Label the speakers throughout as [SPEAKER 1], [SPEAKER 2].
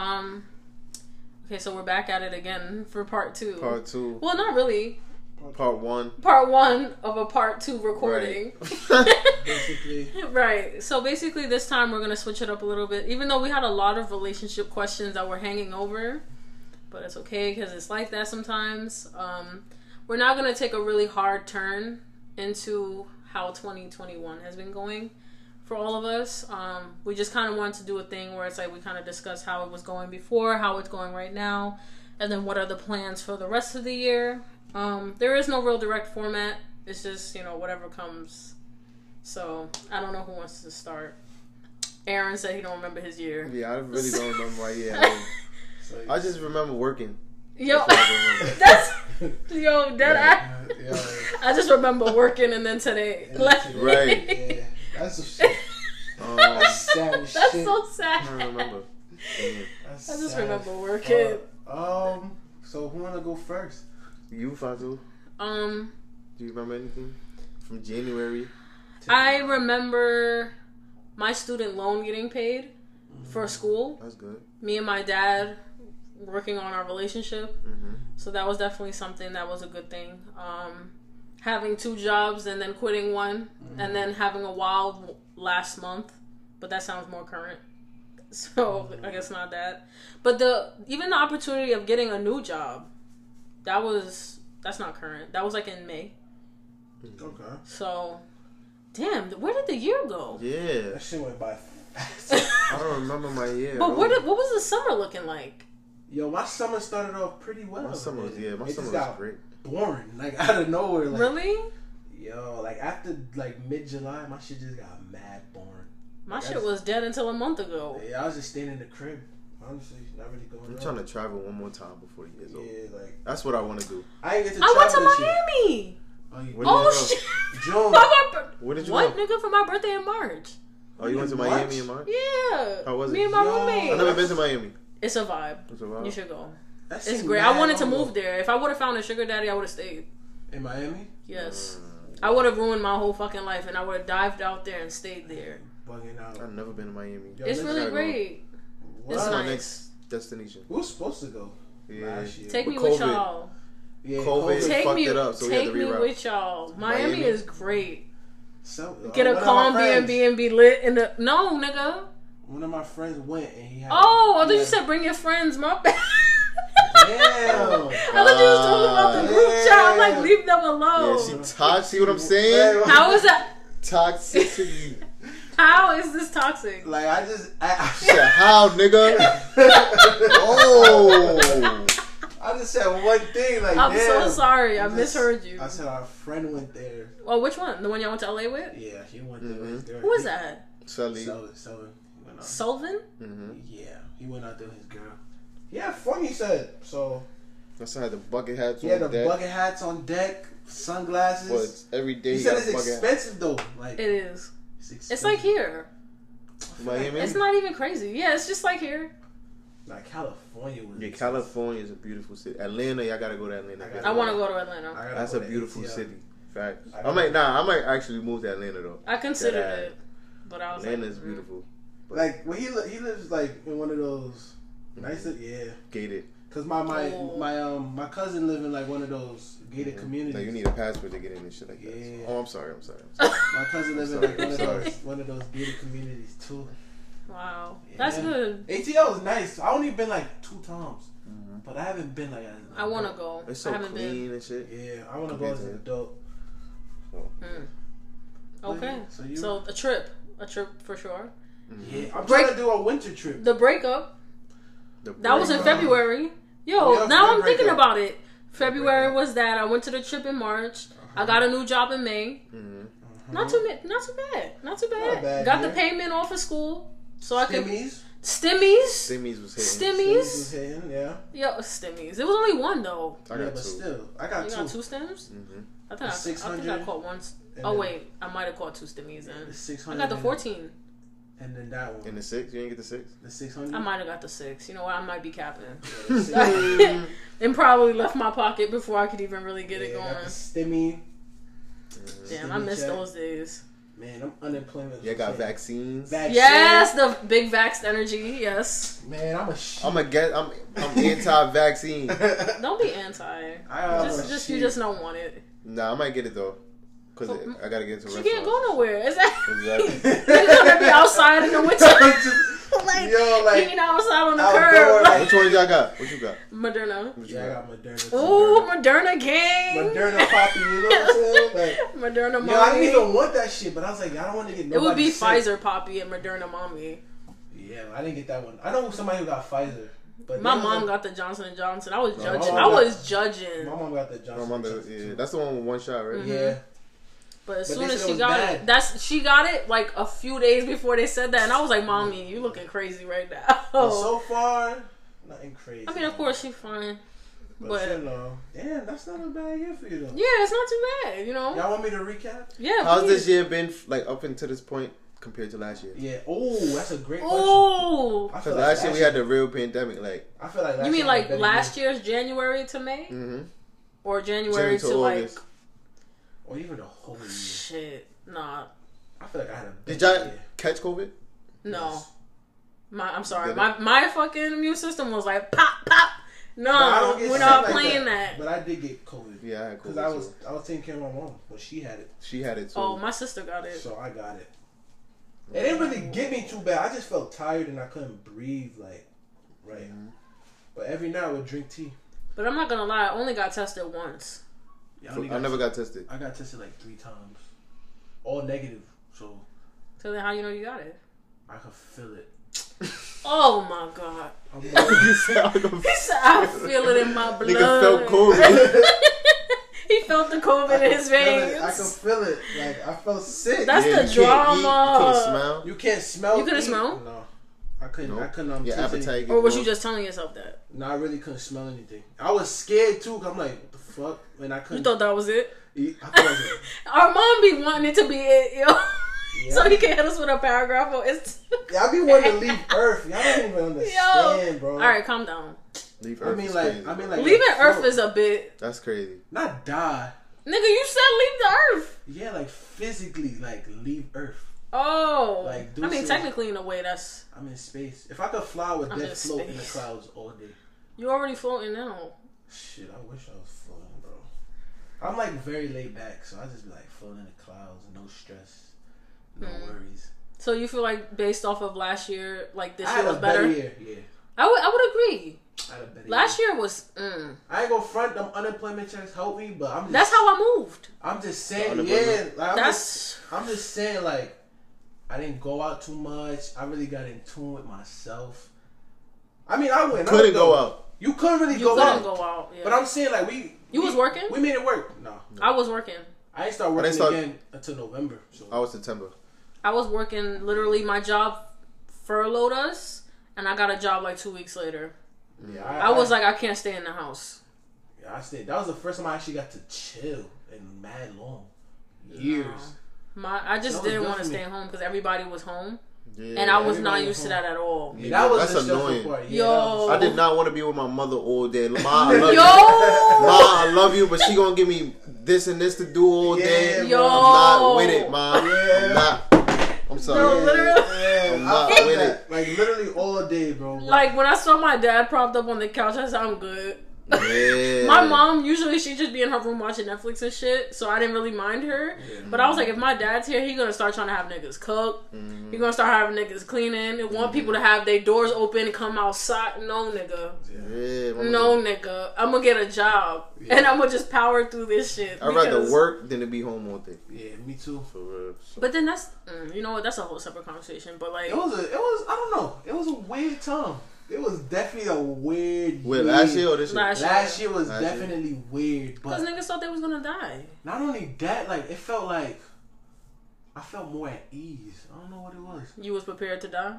[SPEAKER 1] Um. Okay, so we're back at it again for part two.
[SPEAKER 2] Part two.
[SPEAKER 1] well, not really.
[SPEAKER 2] Part one.
[SPEAKER 1] Part one of a part two recording.
[SPEAKER 3] Basically,
[SPEAKER 1] Right. So basically, this time we're gonna switch it up a little bit. Even though we had a lot of relationship questions that were hanging over, but it's okay because it's like that sometimes. Um, we're now gonna take a really hard turn into how 2021 has been going for all of us. Um, we just kind of wanted to do a thing where it's like we kind of discuss how it was going before, how it's going right now, and then what are the plans for the rest of the year. Um, there is no real direct format. It's just you know whatever comes. So I don't know who wants to start. Aron said he don't remember his year.
[SPEAKER 2] Yeah, I really don't remember my year. I,
[SPEAKER 3] so,
[SPEAKER 2] I just remember working.
[SPEAKER 1] Yo,
[SPEAKER 2] That's all I remember.
[SPEAKER 1] that's yo dead
[SPEAKER 3] yeah,
[SPEAKER 1] eye.
[SPEAKER 3] yeah,
[SPEAKER 1] I just remember working and then today.
[SPEAKER 3] Yeah,
[SPEAKER 1] Like,
[SPEAKER 3] today,
[SPEAKER 2] Right.
[SPEAKER 3] yeah, that's some shit.
[SPEAKER 2] Um,
[SPEAKER 3] That's sad as
[SPEAKER 1] That's
[SPEAKER 3] shit.
[SPEAKER 1] so
[SPEAKER 2] I
[SPEAKER 1] sad.
[SPEAKER 2] don't remember.
[SPEAKER 3] That's
[SPEAKER 1] I just remember working.
[SPEAKER 3] Uh, um. So who wanna go first?
[SPEAKER 2] You, Fatu,
[SPEAKER 1] Um,
[SPEAKER 2] do you remember anything from January? to-
[SPEAKER 1] I remember my student loan getting paid for school.
[SPEAKER 2] That's good.
[SPEAKER 1] Me and my dad working on our relationship.
[SPEAKER 2] hmm
[SPEAKER 1] So that was definitely something that was a good thing. Um, having two jobs and then quitting one, and then having a wild last month, but that sounds more current. So I guess not that. But the even the opportunity of getting a new job, that was that's not current. That was like in May.
[SPEAKER 3] Okay.
[SPEAKER 1] So, damn, where did the year go?
[SPEAKER 2] Yeah,
[SPEAKER 3] That shit went by fast.
[SPEAKER 2] I don't remember my year.
[SPEAKER 1] But what did, what was the summer looking like?
[SPEAKER 3] Yo, my summer started off pretty well.
[SPEAKER 2] my summer was
[SPEAKER 3] man.
[SPEAKER 2] yeah, my
[SPEAKER 3] it
[SPEAKER 2] summer
[SPEAKER 3] just
[SPEAKER 2] was
[SPEAKER 3] got
[SPEAKER 2] great.
[SPEAKER 3] boring, like out of nowhere. Like,
[SPEAKER 1] really?
[SPEAKER 3] Yo, like after like mid July, my shit just got mad boring.
[SPEAKER 1] My
[SPEAKER 3] Like,
[SPEAKER 1] shit
[SPEAKER 3] just-
[SPEAKER 1] was dead until a month ago.
[SPEAKER 3] Yeah, I was just staying in the crib. Honestly, not really going.
[SPEAKER 2] I'm
[SPEAKER 3] out.
[SPEAKER 2] trying to travel one more time before the year's old.
[SPEAKER 3] Yeah, like
[SPEAKER 2] That's what I want to do.
[SPEAKER 3] I ain't get to.
[SPEAKER 1] I went to
[SPEAKER 3] travel this year.
[SPEAKER 1] Miami.
[SPEAKER 3] Oh, you
[SPEAKER 1] Oh shit!
[SPEAKER 3] June.
[SPEAKER 1] For my bir-
[SPEAKER 2] Where did you
[SPEAKER 1] what
[SPEAKER 2] go?
[SPEAKER 1] nigga for my birthday in March?
[SPEAKER 2] Oh, you went to
[SPEAKER 3] March?
[SPEAKER 2] Miami in March?
[SPEAKER 1] Yeah.
[SPEAKER 2] How was it?
[SPEAKER 1] Me and my
[SPEAKER 3] Yo.
[SPEAKER 1] roommate.
[SPEAKER 2] I've never been to Miami.
[SPEAKER 1] It's a vibe.
[SPEAKER 2] It's a while.
[SPEAKER 1] You should go.
[SPEAKER 3] That
[SPEAKER 1] It's great. I wanted to move
[SPEAKER 3] ago.
[SPEAKER 1] there. If I would have found a sugar daddy, I would have stayed.
[SPEAKER 3] in Miami.
[SPEAKER 1] Yes.
[SPEAKER 2] Mm,
[SPEAKER 1] I would have ruined my whole fucking life, and I would have dived out there and stayed there.
[SPEAKER 3] Bugging out.
[SPEAKER 2] I've never been to Miami.
[SPEAKER 3] Yo,
[SPEAKER 1] It's really
[SPEAKER 2] gotta go.
[SPEAKER 1] great.
[SPEAKER 3] What?
[SPEAKER 1] It's
[SPEAKER 2] my
[SPEAKER 1] nice.
[SPEAKER 2] next destination.
[SPEAKER 3] We were supposed to go
[SPEAKER 2] Yeah.
[SPEAKER 3] last year.
[SPEAKER 1] Take
[SPEAKER 2] With
[SPEAKER 1] me with
[SPEAKER 2] COVID.
[SPEAKER 1] y'all.
[SPEAKER 3] yeah,
[SPEAKER 2] COVID.
[SPEAKER 3] COVID.
[SPEAKER 1] Take
[SPEAKER 2] fucked
[SPEAKER 1] me.
[SPEAKER 2] it up, so we had
[SPEAKER 1] take
[SPEAKER 2] to
[SPEAKER 1] me with y'all. Miami,
[SPEAKER 2] Miami?
[SPEAKER 1] is great.
[SPEAKER 3] So, uh,
[SPEAKER 1] Get a
[SPEAKER 3] one of
[SPEAKER 1] calm B and B and be lit in the. No, nigga.
[SPEAKER 3] One of my friends went and he had.
[SPEAKER 1] Oh, I thought you said bring your friends. My bad.
[SPEAKER 3] Damn.
[SPEAKER 1] I thought you was talking about the group chat. I'm like, leave them alone.
[SPEAKER 2] Yeah, see, toxic. See what I'm saying?
[SPEAKER 1] How is that?
[SPEAKER 2] Toxicity.
[SPEAKER 1] How is this toxic?
[SPEAKER 3] Like I just, I,
[SPEAKER 2] Shit, how, nigga? Oh.
[SPEAKER 3] I just said one thing. Like,
[SPEAKER 1] I'm so sorry. I
[SPEAKER 3] just-
[SPEAKER 1] misheard you.
[SPEAKER 3] I said our friend went there.
[SPEAKER 1] Oh, which one? The one y'all went to LA with?
[SPEAKER 3] Yeah, he went there. with his girl.
[SPEAKER 1] Who is that?
[SPEAKER 2] Sully.
[SPEAKER 3] Sullivan. Sullivan. He out.
[SPEAKER 1] Sullivan?
[SPEAKER 2] Mm-hmm.
[SPEAKER 3] Yeah, he went out there with his girl. Yeah, fun. He said so.
[SPEAKER 2] That's how had the bucket hats
[SPEAKER 3] He had the
[SPEAKER 2] on deck.
[SPEAKER 3] bucket hats on deck, sunglasses.
[SPEAKER 2] But it's every day
[SPEAKER 3] he
[SPEAKER 2] you
[SPEAKER 3] said it's
[SPEAKER 2] a bucket hat.
[SPEAKER 3] expensive though. Like
[SPEAKER 1] It is.
[SPEAKER 3] it's,
[SPEAKER 1] It's like here.
[SPEAKER 2] Miami?
[SPEAKER 1] It's not even crazy. Yeah, it's just like here.
[SPEAKER 3] Like California was.
[SPEAKER 2] Yeah. California is a beautiful city. Atlanta, y'all gotta go to Atlanta.
[SPEAKER 3] I
[SPEAKER 1] I want to go to Atlanta.
[SPEAKER 2] That's
[SPEAKER 3] go
[SPEAKER 2] a beautiful
[SPEAKER 3] ATL.
[SPEAKER 2] city. Facts.
[SPEAKER 3] I
[SPEAKER 2] I might
[SPEAKER 3] go.
[SPEAKER 2] nah. I might actually move to Atlanta though.
[SPEAKER 1] I considered
[SPEAKER 2] I-
[SPEAKER 1] it, but I was
[SPEAKER 2] Atlanta
[SPEAKER 1] like, mm.
[SPEAKER 2] beautiful.
[SPEAKER 3] Like when he li- he lives like in one of those nice yeah.
[SPEAKER 2] Gated.
[SPEAKER 3] Cause my my
[SPEAKER 1] Oh.
[SPEAKER 3] my um my cousin live in like one of those gated
[SPEAKER 2] Mhm.
[SPEAKER 3] communities.
[SPEAKER 2] Like you need a passport to get in and shit like that.
[SPEAKER 3] Yeah.
[SPEAKER 2] Oh, I'm sorry. I'm sorry. I'm sorry.
[SPEAKER 3] my cousin lives in like one of those one of those gated communities too.
[SPEAKER 1] Wow, that's good.
[SPEAKER 3] ATL is nice. I only been like two times,
[SPEAKER 2] Mhm.
[SPEAKER 3] but I haven't been like. As
[SPEAKER 1] I want to go.
[SPEAKER 2] It's so
[SPEAKER 1] haven't
[SPEAKER 2] clean and shit.
[SPEAKER 3] Yeah, I want to go as
[SPEAKER 2] to
[SPEAKER 3] an
[SPEAKER 2] it.
[SPEAKER 3] adult.
[SPEAKER 1] been. Mm. Okay,
[SPEAKER 3] So you-
[SPEAKER 1] so a trip, a trip for sure.
[SPEAKER 3] Yeah, I'm
[SPEAKER 1] Break-
[SPEAKER 3] trying to do a winter trip.
[SPEAKER 1] The breakup
[SPEAKER 2] The
[SPEAKER 1] that was in February. Yo,
[SPEAKER 3] Yeah,
[SPEAKER 1] now I'm
[SPEAKER 3] breakup.
[SPEAKER 1] thinking about it. February was that. I went to the trip in March. I got a new job in May.
[SPEAKER 2] Mhm.
[SPEAKER 1] Not too not too bad. Not too bad.
[SPEAKER 3] Not bad,
[SPEAKER 1] got
[SPEAKER 3] yeah.
[SPEAKER 1] the payment off of school, so I could
[SPEAKER 3] Stimmies.
[SPEAKER 1] stimmies.
[SPEAKER 2] Stimmies was hitting.
[SPEAKER 3] Stimmies was
[SPEAKER 1] Stimmies.
[SPEAKER 3] hitting, yeah.
[SPEAKER 1] Yo, stimmies. It was only one though.
[SPEAKER 2] I
[SPEAKER 3] yeah,
[SPEAKER 2] got
[SPEAKER 3] but
[SPEAKER 2] two.
[SPEAKER 3] still, I got
[SPEAKER 1] You
[SPEAKER 3] two.
[SPEAKER 1] got two stems?
[SPEAKER 2] Mhm.
[SPEAKER 1] I think I, I think I caught one. s-
[SPEAKER 3] and
[SPEAKER 1] Oh
[SPEAKER 3] then-
[SPEAKER 1] wait, I might have caught two stimmies
[SPEAKER 3] The
[SPEAKER 1] then.
[SPEAKER 3] six
[SPEAKER 1] I got the fourteen.
[SPEAKER 3] And then that one.
[SPEAKER 2] In the six, you didn't get the six.
[SPEAKER 3] the six hundred.
[SPEAKER 1] I might have got the six. You know what? I might be capping. And probably left my pocket before I could even really get it going.
[SPEAKER 3] got the stimmy.
[SPEAKER 1] Damn, I
[SPEAKER 3] stimmy
[SPEAKER 1] miss
[SPEAKER 3] check.
[SPEAKER 1] those days.
[SPEAKER 3] Man, I'm unemployment.
[SPEAKER 2] You got
[SPEAKER 3] vaccine.
[SPEAKER 2] vaccines.
[SPEAKER 3] Vaccine.
[SPEAKER 1] Yes, the big vaxxed energy. Yes.
[SPEAKER 3] Man, I'm a shit.
[SPEAKER 2] I'm a get. I'm I'm anti-vaccine.
[SPEAKER 1] Don't be anti.
[SPEAKER 3] I
[SPEAKER 1] Just, just you just don't want it.
[SPEAKER 2] nah, I might get it though, cause
[SPEAKER 1] So,
[SPEAKER 2] I gotta get to.
[SPEAKER 1] You can't go nowhere. Is that?
[SPEAKER 2] Exactly.
[SPEAKER 1] You're gonna be outside in the winter, like,
[SPEAKER 3] Yo, like
[SPEAKER 1] eating outside on the
[SPEAKER 3] outdoor,
[SPEAKER 1] curb.
[SPEAKER 3] like-
[SPEAKER 2] Which one y'all got? What you got?
[SPEAKER 1] Moderna.
[SPEAKER 2] What you
[SPEAKER 3] Yeah, I
[SPEAKER 2] got?
[SPEAKER 3] got Moderna.
[SPEAKER 1] Ooh,
[SPEAKER 3] Moderna.
[SPEAKER 1] Moderna gang.
[SPEAKER 3] Moderna poppy, you know what I'm saying? Like,
[SPEAKER 1] Moderna mommy.
[SPEAKER 3] yo, I didn't even want that shit, but I was like, I don't want to get
[SPEAKER 1] it would be
[SPEAKER 3] sick.
[SPEAKER 1] Pfizer poppy and Moderna mommy.
[SPEAKER 3] Yeah, I didn't get that one. I know somebody who got Pfizer, but
[SPEAKER 1] My mom
[SPEAKER 3] was
[SPEAKER 1] got the Johnson and Johnson. I was
[SPEAKER 3] No,
[SPEAKER 1] judging. I
[SPEAKER 3] mom got-
[SPEAKER 1] was judging.
[SPEAKER 3] my mom got the
[SPEAKER 2] My
[SPEAKER 3] Johnson.
[SPEAKER 2] mom does- yeah, that's the one with one shot, right?
[SPEAKER 1] Mhm.
[SPEAKER 3] yeah.
[SPEAKER 1] But as
[SPEAKER 3] But
[SPEAKER 1] soon as she got
[SPEAKER 3] bad.
[SPEAKER 1] it, that's she got it like a few days before they said that, and I was like, "Mommy, you looking crazy right now."
[SPEAKER 3] But so far, nothing crazy.
[SPEAKER 1] I mean, of course she's fine.
[SPEAKER 3] but,
[SPEAKER 1] but-
[SPEAKER 3] you know, damn, that's not a bad year for you though.
[SPEAKER 1] Yeah, it's not too bad, you know.
[SPEAKER 3] Y'all want me to recap?
[SPEAKER 1] Yeah.
[SPEAKER 2] How's
[SPEAKER 1] please.
[SPEAKER 2] this year been like up until this point compared to last year?
[SPEAKER 3] Yeah. Oh, that's a great question.
[SPEAKER 1] Oh,
[SPEAKER 2] Because
[SPEAKER 3] feel
[SPEAKER 2] last year we had the real pandemic, like
[SPEAKER 3] I feel like last
[SPEAKER 1] you mean
[SPEAKER 3] year I had a
[SPEAKER 1] like last
[SPEAKER 3] year.
[SPEAKER 1] year's January to May,
[SPEAKER 2] mm-hmm.
[SPEAKER 1] or January
[SPEAKER 2] January
[SPEAKER 1] to,
[SPEAKER 2] to
[SPEAKER 1] like
[SPEAKER 2] August.
[SPEAKER 3] Or even the whole year?
[SPEAKER 1] shit? Nah,
[SPEAKER 3] I feel like I had a
[SPEAKER 2] Did
[SPEAKER 3] better
[SPEAKER 2] y'all
[SPEAKER 3] year.
[SPEAKER 2] catch COVID?
[SPEAKER 1] no.
[SPEAKER 3] Yes.
[SPEAKER 1] My, I'm sorry.
[SPEAKER 2] Did
[SPEAKER 1] My my fucking immune system was like pop pop. No,
[SPEAKER 3] I don't get
[SPEAKER 1] we're not
[SPEAKER 3] like
[SPEAKER 1] playing that.
[SPEAKER 3] But I did get COVID
[SPEAKER 2] Yeah, I had
[SPEAKER 3] because I was
[SPEAKER 2] too.
[SPEAKER 3] I was taking care of my mom when she had it,
[SPEAKER 2] She had it too.
[SPEAKER 1] Oh, my sister got it.
[SPEAKER 3] so I got it. It didn't really get me too bad. I just felt tired and I couldn't breathe like right.
[SPEAKER 2] Mhm.
[SPEAKER 3] But every night I would drink tea.
[SPEAKER 1] But I'm not gonna lie, I only got tested once.
[SPEAKER 3] Yeah, I, only
[SPEAKER 2] I never got tested.
[SPEAKER 3] I got tested like three times, all negative. So
[SPEAKER 1] So then, how you know you got it?
[SPEAKER 3] I could feel it.
[SPEAKER 1] Oh my god!
[SPEAKER 3] I'm
[SPEAKER 2] said I was gonna-
[SPEAKER 1] He said, "I feel it in my blood."
[SPEAKER 2] Nigga felt COVID.
[SPEAKER 1] he felt the COVID in his
[SPEAKER 3] feel it.
[SPEAKER 1] veins.
[SPEAKER 3] I can feel it. Like I felt sick.
[SPEAKER 1] That's
[SPEAKER 2] Yeah,
[SPEAKER 1] the
[SPEAKER 2] you can't eat, you can't smell.
[SPEAKER 3] you can't smell.
[SPEAKER 1] You couldn't smell?
[SPEAKER 3] No, I couldn't. I couldn't. Um,
[SPEAKER 2] Your
[SPEAKER 3] taste any-
[SPEAKER 2] appetite.
[SPEAKER 1] Or was you just telling yourself that?
[SPEAKER 3] No, I really couldn't smell anything. I was scared too. Cause I'm like, what the fuck? And I
[SPEAKER 1] You
[SPEAKER 3] couldn't.
[SPEAKER 1] thought that was it?
[SPEAKER 3] I thought it was
[SPEAKER 1] Our mom be wanting it to be it, yo.
[SPEAKER 3] Yeah.
[SPEAKER 1] so he can hit us with a paragraph or it's.
[SPEAKER 3] Y'all be wanting to leave Earth. Y'all don't even understand, bro.
[SPEAKER 1] All right, calm down.
[SPEAKER 2] Leave
[SPEAKER 3] I
[SPEAKER 2] Earth
[SPEAKER 3] mean, like-
[SPEAKER 2] crazy,
[SPEAKER 3] I mean, like-
[SPEAKER 1] Leaving Earth is a bit.
[SPEAKER 2] that's crazy.
[SPEAKER 3] Not die.
[SPEAKER 1] Nigga, you said leave the Earth.
[SPEAKER 3] Yeah, like physically, like leave Earth.
[SPEAKER 1] Oh.
[SPEAKER 3] Like, do
[SPEAKER 1] I mean,
[SPEAKER 3] some-
[SPEAKER 1] technically, in a way, that's.
[SPEAKER 3] I'm in space. If I could fly, with would
[SPEAKER 1] I'm
[SPEAKER 3] dead
[SPEAKER 1] in
[SPEAKER 3] float in the clouds all day.
[SPEAKER 1] You already floating now.
[SPEAKER 3] Shit, I wish I was floating, bro. I'm like very laid back, so I just be like floating in the clouds, no stress, no
[SPEAKER 1] Mm.
[SPEAKER 3] worries.
[SPEAKER 1] So you feel like based off of last year, like this
[SPEAKER 3] I
[SPEAKER 1] year
[SPEAKER 3] had
[SPEAKER 1] was
[SPEAKER 3] a
[SPEAKER 1] better?
[SPEAKER 3] better year. Yeah,
[SPEAKER 1] I would, I would agree.
[SPEAKER 3] I had a better
[SPEAKER 1] Last year was. Mm,
[SPEAKER 3] I ain't gonna front them unemployment checks help me, but I'm just,
[SPEAKER 1] that's how I moved.
[SPEAKER 3] I'm just saying, yeah. Like, I'm just,
[SPEAKER 1] That's.
[SPEAKER 3] I'm just saying, like, I didn't go out too much. I really got in tune with myself. I mean, I went. Out.
[SPEAKER 2] Couldn't
[SPEAKER 3] out,
[SPEAKER 2] go
[SPEAKER 3] though.
[SPEAKER 2] out.
[SPEAKER 3] You couldn't really go out.
[SPEAKER 1] You
[SPEAKER 3] go
[SPEAKER 1] couldn't
[SPEAKER 3] out.
[SPEAKER 1] go out. Yeah.
[SPEAKER 3] But I'm saying, like, we.
[SPEAKER 1] You
[SPEAKER 3] we-
[SPEAKER 1] was working?
[SPEAKER 3] We made it work. No,
[SPEAKER 1] I was working.
[SPEAKER 3] I ain't start working
[SPEAKER 2] start-
[SPEAKER 3] again until November. So
[SPEAKER 2] I was September.
[SPEAKER 1] I was working. Literally, my job furloughed us, and I got a job like two weeks later.
[SPEAKER 3] yeah,
[SPEAKER 1] I was like, I can't stay in the house.
[SPEAKER 3] yeah, I stayed. That was the first time I actually got to chill in mad long years.
[SPEAKER 1] My, I just didn't want to stay home because everybody was home,
[SPEAKER 2] Yeah.
[SPEAKER 1] and I was not used
[SPEAKER 3] was
[SPEAKER 1] to that at all.
[SPEAKER 3] Yeah, that was
[SPEAKER 2] That's annoying.
[SPEAKER 3] part. Yeah,
[SPEAKER 1] Yo.
[SPEAKER 2] I did not want to be with my mother all day. Ma, I love
[SPEAKER 1] Yo,
[SPEAKER 2] you. Ma, I love you, but she gonna give me this and this to do all
[SPEAKER 3] Yeah,
[SPEAKER 2] day.
[SPEAKER 1] Yo.
[SPEAKER 2] I'm not with it, ma.
[SPEAKER 3] Yeah.
[SPEAKER 2] I'm not. I'm sorry.
[SPEAKER 1] No, literally.
[SPEAKER 3] Yeah,
[SPEAKER 2] I'm not with
[SPEAKER 3] that. Like literally all day, bro.
[SPEAKER 1] like when I saw my dad propped up on the couch, I said, I'm good.
[SPEAKER 2] Yeah.
[SPEAKER 1] My mom usually she just be in her room watching Netflix and shit, so I didn't really mind her. But I was like, if my dad's here, he gonna start trying to have niggas cook.
[SPEAKER 2] Mhm.
[SPEAKER 1] He gonna start having niggas cleaning. And want people to have their doors open and come outside. No nigga,
[SPEAKER 2] Yeah, my
[SPEAKER 1] no
[SPEAKER 2] mother-
[SPEAKER 1] nigga. I'm gonna get a job
[SPEAKER 3] Yeah.
[SPEAKER 1] and I'm gonna just power through this shit.
[SPEAKER 2] I'd rather work than to be home all day.
[SPEAKER 3] Yeah, me too.
[SPEAKER 2] For real. So-
[SPEAKER 1] But then that's mm, you know what? That's a whole separate conversation. But like,
[SPEAKER 3] It was a, it was, I don't know. It was a weird time. It was definitely a weird.
[SPEAKER 2] Wait,
[SPEAKER 3] year.
[SPEAKER 2] last year or this year?
[SPEAKER 1] Last-
[SPEAKER 3] Last year was
[SPEAKER 2] Last year.
[SPEAKER 3] definitely weird,
[SPEAKER 1] because niggas thought they was gonna die.
[SPEAKER 3] not only that, like it felt like I felt more at ease. I don't know what it was.
[SPEAKER 1] You was prepared to die.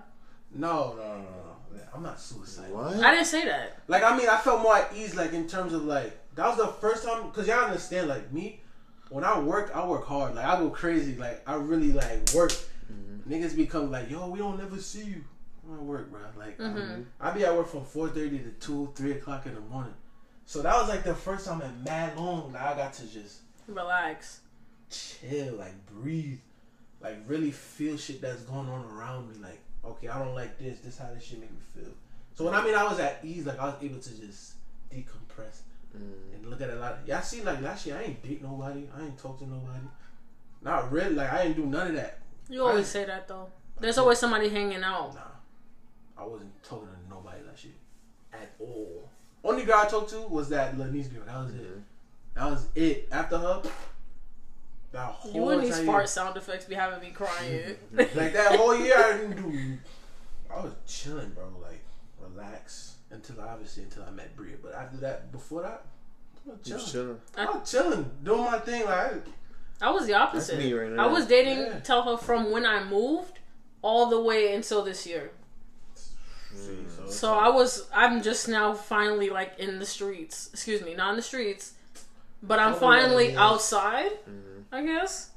[SPEAKER 3] No, no, no, no. no. I'm not suicidal.
[SPEAKER 2] What?
[SPEAKER 1] I didn't say that.
[SPEAKER 3] Like I mean, I felt more at ease, like in terms of like that was the first time because y'all understand, like me, when I work, I work hard. Like I go crazy. Like I really like work.
[SPEAKER 2] Mm-hmm.
[SPEAKER 3] Niggas become like, yo, we don't never see you. I'm work, bro. Like
[SPEAKER 1] Mhm.
[SPEAKER 3] I be at work from four thirty to two, three o'clock in the morning. So that was like the first time in mad long that I got to just
[SPEAKER 1] Relax.
[SPEAKER 3] chill, like breathe. like really feel shit that's going on around me. Like, okay, I don't like this. This how this shit make me feel. So when I mean I was at ease, like I was able to just decompress
[SPEAKER 2] Mm.
[SPEAKER 3] and look at a lot. Of, y'all see, like last year I ain't date nobody. I ain't talk to nobody. Not really. Like I ain't do none of that.
[SPEAKER 1] You always say that though. There's always somebody hanging out.
[SPEAKER 3] Nah, I wasn't talking to nobody last year at all. Only girl I talked to was that Lenise girl. That was it.
[SPEAKER 2] Mhm.
[SPEAKER 3] That was it. After her, that whole
[SPEAKER 1] You and these
[SPEAKER 3] entire
[SPEAKER 1] fart sound effects be having me crying.
[SPEAKER 3] like that whole year I didn't do. I was chilling, bro. Like relax until obviously until I met Bria. But after that, before that, I was chilling.
[SPEAKER 2] chilling.
[SPEAKER 3] I was chilling, doing my thing. Like
[SPEAKER 1] I was the opposite.
[SPEAKER 2] That's me right
[SPEAKER 1] I was dating
[SPEAKER 3] Yeah.
[SPEAKER 1] tell her from when I moved all the way until this year.
[SPEAKER 3] See, so,
[SPEAKER 1] So I was I'm just now finally like in the streets. Excuse me, not in the streets. But I'm
[SPEAKER 3] Oh, yeah,
[SPEAKER 1] finally
[SPEAKER 3] yeah.
[SPEAKER 1] outside,
[SPEAKER 2] Mhm.
[SPEAKER 1] I guess.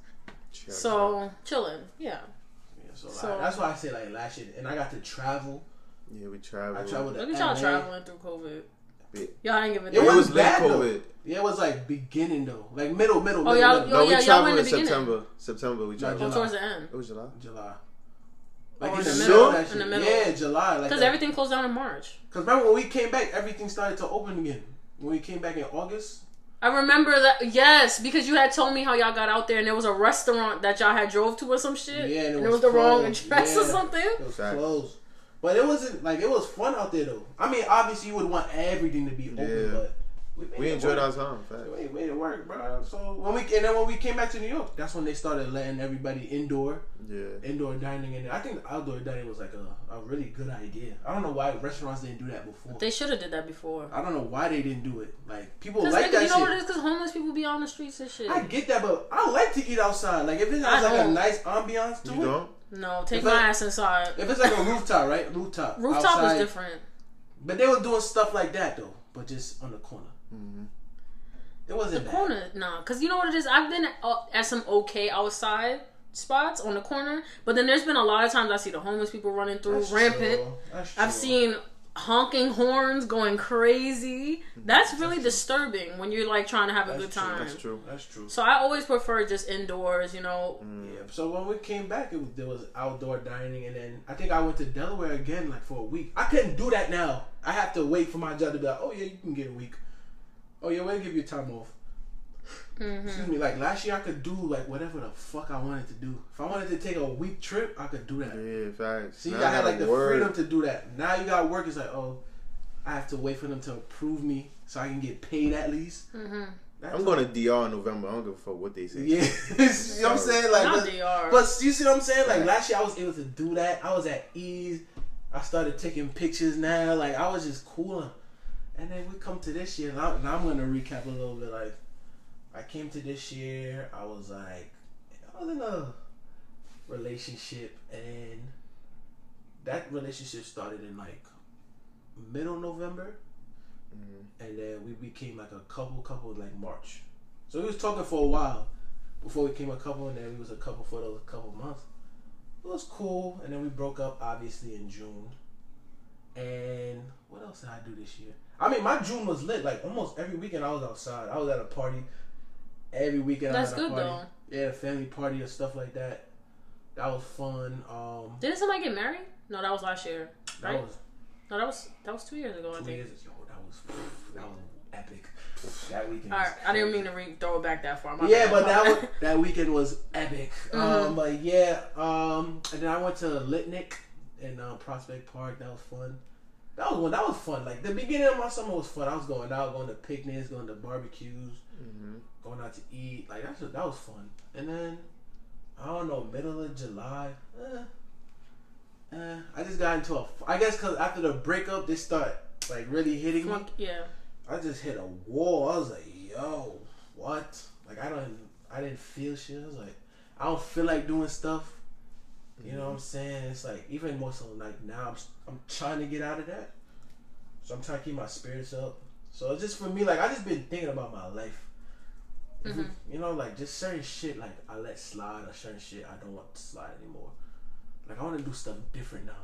[SPEAKER 2] Chill.
[SPEAKER 1] So chilling. Yeah.
[SPEAKER 3] yeah, so, like, that's why I say like last year, and I got to travel.
[SPEAKER 2] yeah, we traveled.
[SPEAKER 3] I traveled.
[SPEAKER 1] Look at y'all
[SPEAKER 3] LA.
[SPEAKER 1] traveling through COVID. Y'all ain't giving
[SPEAKER 3] It
[SPEAKER 2] It
[SPEAKER 1] that.
[SPEAKER 3] was
[SPEAKER 2] was late
[SPEAKER 3] bad, though.
[SPEAKER 2] COVID.
[SPEAKER 3] Yeah, it was like beginning though, like middle, middle.
[SPEAKER 1] Oh,
[SPEAKER 3] middle,
[SPEAKER 1] y'all-
[SPEAKER 3] middle.
[SPEAKER 2] No,
[SPEAKER 1] Oh,
[SPEAKER 2] we
[SPEAKER 1] yeah, y'all
[SPEAKER 2] traveled
[SPEAKER 1] in
[SPEAKER 2] in
[SPEAKER 1] the.
[SPEAKER 2] September. September we
[SPEAKER 3] No,
[SPEAKER 2] traveled.
[SPEAKER 1] Oh,
[SPEAKER 3] July.
[SPEAKER 1] towards the end.
[SPEAKER 2] It was July.
[SPEAKER 3] July. Like
[SPEAKER 1] in
[SPEAKER 3] in,
[SPEAKER 1] the
[SPEAKER 3] the
[SPEAKER 1] middle?
[SPEAKER 3] middle, that
[SPEAKER 1] In the middle.
[SPEAKER 3] Yeah, July. Like
[SPEAKER 1] Because
[SPEAKER 3] that.
[SPEAKER 1] everything closed down in March.
[SPEAKER 3] Because remember when we came back, everything started to open again. When we came back in August.
[SPEAKER 1] I remember that. Yes, because you had told me how y'all got out there and there was a restaurant that y'all had drove to or some shit.
[SPEAKER 3] Yeah, and it
[SPEAKER 1] it
[SPEAKER 3] was
[SPEAKER 1] was the wrong
[SPEAKER 3] closed.
[SPEAKER 1] address or something.
[SPEAKER 3] It was
[SPEAKER 2] Facts.
[SPEAKER 3] closed. But it wasn't like it was fun out there though. I mean, obviously you would want everything to be open,
[SPEAKER 2] Yeah.
[SPEAKER 3] but we,
[SPEAKER 2] We enjoyed
[SPEAKER 3] work.
[SPEAKER 2] our time. Fact.
[SPEAKER 3] We made it work, bro. So when we and then when we came back to New York, that's when they started letting everybody indoor,
[SPEAKER 2] Yeah.
[SPEAKER 3] indoor dining, and I think outdoor dining was like a, a really good idea. I don't know why restaurants didn't do that before.
[SPEAKER 1] They should have did that before.
[SPEAKER 3] I don't know why they didn't do it. Like people
[SPEAKER 1] Because
[SPEAKER 3] like that
[SPEAKER 1] you know
[SPEAKER 3] shit.
[SPEAKER 1] what it is? Because homeless people be on the streets and shit.
[SPEAKER 3] I get that, but I like to eat outside. Like if it
[SPEAKER 1] I
[SPEAKER 3] like a
[SPEAKER 1] don't.
[SPEAKER 3] nice ambiance to
[SPEAKER 2] You
[SPEAKER 3] it.
[SPEAKER 2] don't?
[SPEAKER 1] no, take
[SPEAKER 3] If
[SPEAKER 1] my
[SPEAKER 3] I-
[SPEAKER 1] ass inside.
[SPEAKER 3] If it's like a rooftop, right? Rooftop.
[SPEAKER 1] Rooftop
[SPEAKER 3] outside.
[SPEAKER 1] was different.
[SPEAKER 3] But they were doing stuff like that though, but just on the corner.
[SPEAKER 2] Mhm.
[SPEAKER 3] It wasn't bad.
[SPEAKER 1] corner, nah. Because you know what it is? I've been uh, at some okay outside spots on the corner, but then there's been a lot of times I see the homeless people running through
[SPEAKER 3] That's
[SPEAKER 1] rampant.
[SPEAKER 3] true. That's
[SPEAKER 1] I've seen honking horns going crazy. That's really disturbing when you're like trying to have a
[SPEAKER 3] That's
[SPEAKER 1] good
[SPEAKER 3] true.
[SPEAKER 1] time.
[SPEAKER 2] That's true.
[SPEAKER 3] That's true.
[SPEAKER 1] So I always prefer just indoors, you know.
[SPEAKER 2] Mm.
[SPEAKER 3] Yeah. So when we came back, it was, there was outdoor dining, and then I think I went to Delaware again, like for a week. I couldn't do that now. I have to wait for my job to be like, oh yeah, you can get a week. Oh yeah, we'll give you time off.
[SPEAKER 1] hmm
[SPEAKER 3] Excuse me. Like last year, I could do like whatever the fuck I wanted to do. If I wanted to take a week trip, I could do that.
[SPEAKER 2] Yeah, facts.
[SPEAKER 3] See,
[SPEAKER 2] Now
[SPEAKER 3] I had
[SPEAKER 2] gotta
[SPEAKER 3] like the
[SPEAKER 2] work.
[SPEAKER 3] freedom to do that. Now you got work. It's like, oh, I have to wait for them to approve me so I can get paid at least.
[SPEAKER 1] hmm
[SPEAKER 2] I'm going to DR in November. I don't give a fuck what they say.
[SPEAKER 3] Yeah, you know what I'm saying? Like,
[SPEAKER 1] Not
[SPEAKER 3] but,
[SPEAKER 1] DR.
[SPEAKER 3] but you see what I'm saying? Like last year, I was able to do that. I was at ease. I started taking pictures now. Like I was just cooling. And then we come to this year. Now, now I'm going to recap a little bit. Like I came to this year. I was like, I was in a relationship, and that relationship started in like middle November
[SPEAKER 2] Mhm.
[SPEAKER 3] and then we became like a couple, couple like March. So we was talking for a while before we became a couple, and then we was a couple for those couple months. It was cool, and then we broke up obviously in June. And what else did I do this year? I mean, my June was lit. Like almost every weekend, I was outside. I was at a party every weekend.
[SPEAKER 1] That's
[SPEAKER 3] I was at a
[SPEAKER 1] good
[SPEAKER 3] party.
[SPEAKER 1] though.
[SPEAKER 3] Yeah, family party or stuff like that. That was fun. Um,
[SPEAKER 1] Didn't somebody get married? No, that was last year.
[SPEAKER 3] that was
[SPEAKER 1] No, that was that was two years ago. I
[SPEAKER 3] two
[SPEAKER 1] think.
[SPEAKER 3] years. Yo, that was that was epic. That weekend.
[SPEAKER 1] All
[SPEAKER 3] was
[SPEAKER 1] I didn't mean to re- throw it back that far. My
[SPEAKER 3] yeah,
[SPEAKER 1] bad,
[SPEAKER 3] but that was, that weekend was epic. Um,
[SPEAKER 1] Mhm.
[SPEAKER 3] but yeah, um, and then I went to Litnick in uh, Prospect Park. That was fun. That was one. That was fun. Like the beginning of my summer was fun. I was going out, going to picnics, going to barbecues,
[SPEAKER 2] Mhm.
[SPEAKER 3] going out to eat. Like that's that was fun. And then I don't know, middle of July. Eh, eh, I just got into a. I guess because after the breakup, they start like really hitting me.
[SPEAKER 1] Yeah.
[SPEAKER 3] I just hit a wall. I was like, yo, what? Like I don't I didn't feel shit. I was like, I don't feel like doing stuff. You know what I'm saying? It's like even more so like now I'm I'm trying to get out of that. So I'm trying to keep my spirits up. So it's just for me, like I just been thinking about my life. If we-
[SPEAKER 1] Mhm.
[SPEAKER 3] you know, like just certain shit like I let slide or certain shit I don't want to slide anymore. Like I want to do stuff different now.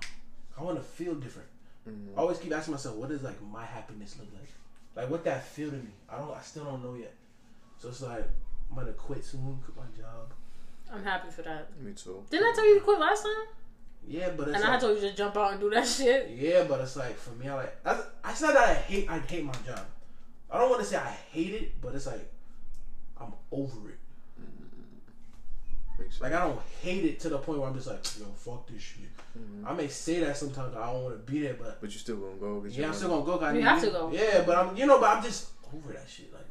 [SPEAKER 3] I want to feel different.
[SPEAKER 2] Mhm.
[SPEAKER 3] I always keep asking myself, what does like my happiness look like? Like what that feel to me? I don't. I still don't know yet. So it's like I'm gonna quit soon, quit my job.
[SPEAKER 1] I'm happy for that.
[SPEAKER 2] Me too.
[SPEAKER 1] Didn't I tell you to quit last time?
[SPEAKER 3] Yeah, but it's
[SPEAKER 1] And I told you to jump out and do that shit.
[SPEAKER 3] yeah, but it's like for me, I like. I, I it's not that I hate. I hate my job. I don't want to say I hate it, but it's like I'm over it.
[SPEAKER 2] Makes sense.
[SPEAKER 3] Like I don't hate it to the point where I'm just like, yo, fuck this shit.
[SPEAKER 2] Mhm.
[SPEAKER 3] I may say that sometimes. I don't want to be there, but
[SPEAKER 2] But you still gonna go?
[SPEAKER 3] Yeah, I'm
[SPEAKER 2] money.
[SPEAKER 3] still gonna go. 'cause I
[SPEAKER 1] You have to go.
[SPEAKER 3] Yeah, but I'm, you know, but I'm just over that shit. Like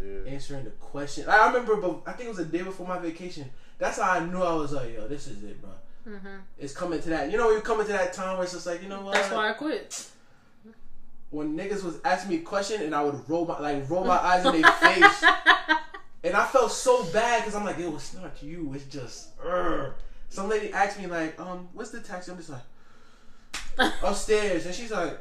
[SPEAKER 2] Yeah.
[SPEAKER 3] answering the question. I remember, but I think it was the day before my vacation. That's how I knew I was like, yo, this is it, bro.
[SPEAKER 1] hmm
[SPEAKER 3] It's coming to that. You know, you coming to that time where it's just like, you know what?
[SPEAKER 1] That's why I quit.
[SPEAKER 3] When niggas was asking me a question and I would roll my like roll my eyes in their face, and I felt so bad because I'm like, yo, it's not you. It's just. Ugh. Some lady asked me like, um, what's the taxi? I'm just like upstairs, and she's like,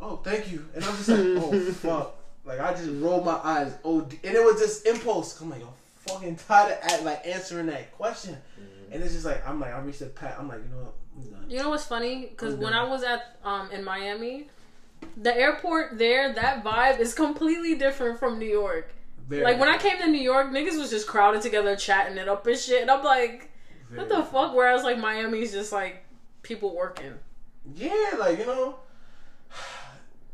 [SPEAKER 3] oh, thank you, and I'm just like, oh fuck. Like I just rolled my eyes. Oh, and it was just impulse. I'm like, I'm fucking tired of act, like answering that question, and it's just like I'm like I reached the pat. I'm like, you know what?
[SPEAKER 1] You know what's funny? Because when. I was at um in Miami, the airport there, that vibe is completely different from New York.
[SPEAKER 3] Very
[SPEAKER 1] Like when I came to New York, niggas was just crowded together, chatting it up and shit, and I'm like, what
[SPEAKER 3] very-
[SPEAKER 1] the fuck? Whereas like Miami's just like people working.
[SPEAKER 3] Yeah, like you know.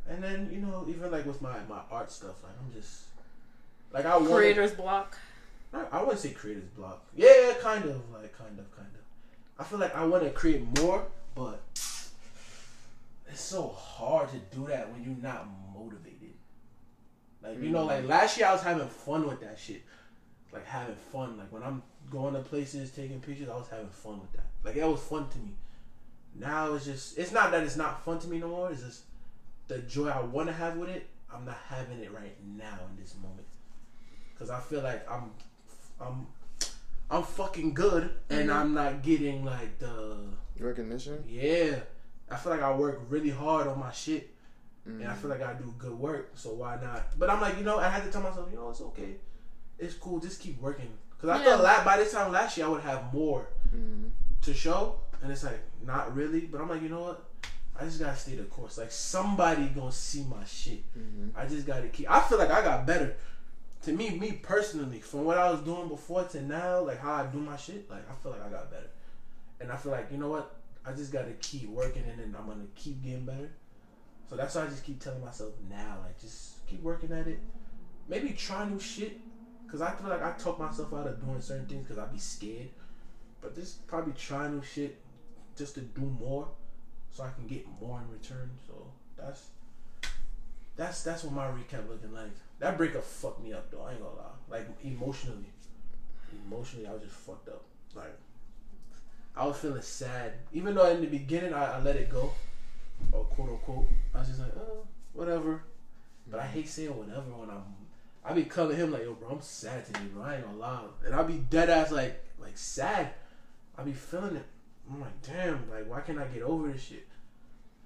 [SPEAKER 3] And then you know, even like with my my art stuff, like I'm just like I want.
[SPEAKER 1] Creators block.
[SPEAKER 3] I, I wouldn't say creators block. Yeah, kind of, like kind of, kind of. I feel like I want to create more, but it's so hard to do that when you're not motivated. Like you know, like mm. last year I was having fun with that shit, like having fun. Like when I'm going to places, taking pictures, I was having fun with that. Like it was fun to me. Now it's just, it's not that it's not fun to me no more. It's just the joy I want to have with it. I'm not having it right now in this moment because I feel like I'm I'm I'm fucking good and
[SPEAKER 1] Mhm.
[SPEAKER 3] I'm not getting like the
[SPEAKER 2] Recognition.
[SPEAKER 3] yeah. I feel like I work really hard on my shit and I
[SPEAKER 2] Mhm.
[SPEAKER 3] feel like I do good work. So why not? But I'm like, you know, I had to tell myself, you know, it's okay. It's cool. Just keep working. Because I
[SPEAKER 1] Yeah.
[SPEAKER 3] thought la- by this time last year I would have more
[SPEAKER 2] Mhm.
[SPEAKER 3] to show, and it's like not really. But I'm like, you know what? I just gotta stay the course. Like somebody gonna see my shit.
[SPEAKER 2] Mhm.
[SPEAKER 3] I just gotta keep. I feel like I got better. To me, me personally, from what I was doing before to now, like how I do my shit, like I feel like I got better. And I feel like you know what? I just gotta keep working, and then I'm gonna keep getting better. So that's why I just keep telling myself now, like just keep working at it. Maybe try new shit, cause I feel like I talk myself out of doing certain things because I'd be scared. But just probably try new shit, just to do more, so I can get more in return. So that's that's that's what my recap looking like. That breakup fucked me up though. I ain't gonna lie. Like emotionally, emotionally, I was just fucked up. Like I was feeling sad, even though in the beginning I, I let it go, or quote unquote. I was just like, oh, whatever. But I mm-hmm. hate saying whatever when I'm. I be calling him like, yo, bro, I'm sad today, bro. I ain't gonna lie, and I be dead ass like like sad. I be feeling it. I'm like, damn, like why can't I get over this shit?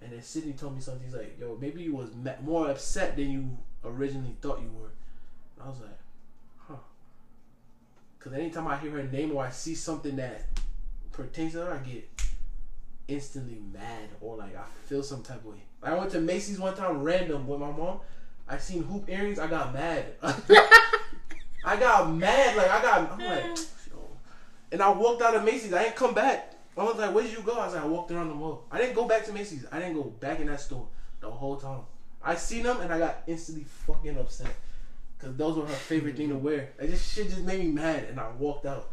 [SPEAKER 3] And then Sydney told me something. He's like, yo, maybe you was more upset than you originally thought you were. And I was like, huh. Because anytime I hear her name or I see something that pertains to her, I get instantly mad or like I feel some type of way. Like, I went to Macy's one time random with my mom. I seen hoop earrings. I got mad. I got mad. Like I got. I'm like, yo. And I walked out of Macy's. I ain't come back. I was like, where did you go? I was like, I walked around the mall. I didn't go back to Macy's. I didn't go back in that store the whole time. I seen them and I got instantly fucking upset. Cause those were her favorite thing to wear. Like this shit just made me mad and I walked out.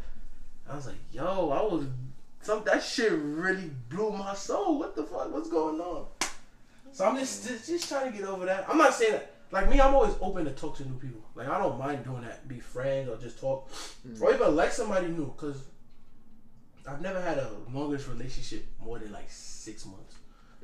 [SPEAKER 3] I was like, yo, I was some that shit really blew my soul. What the fuck? What's going on? So I'm just, just just trying to get over that. I'm not saying that like me, I'm always open to talk to new people. Like I don't mind doing that, be friends or just talk, or even like somebody new. Cause I've never had a longest relationship more than like six months.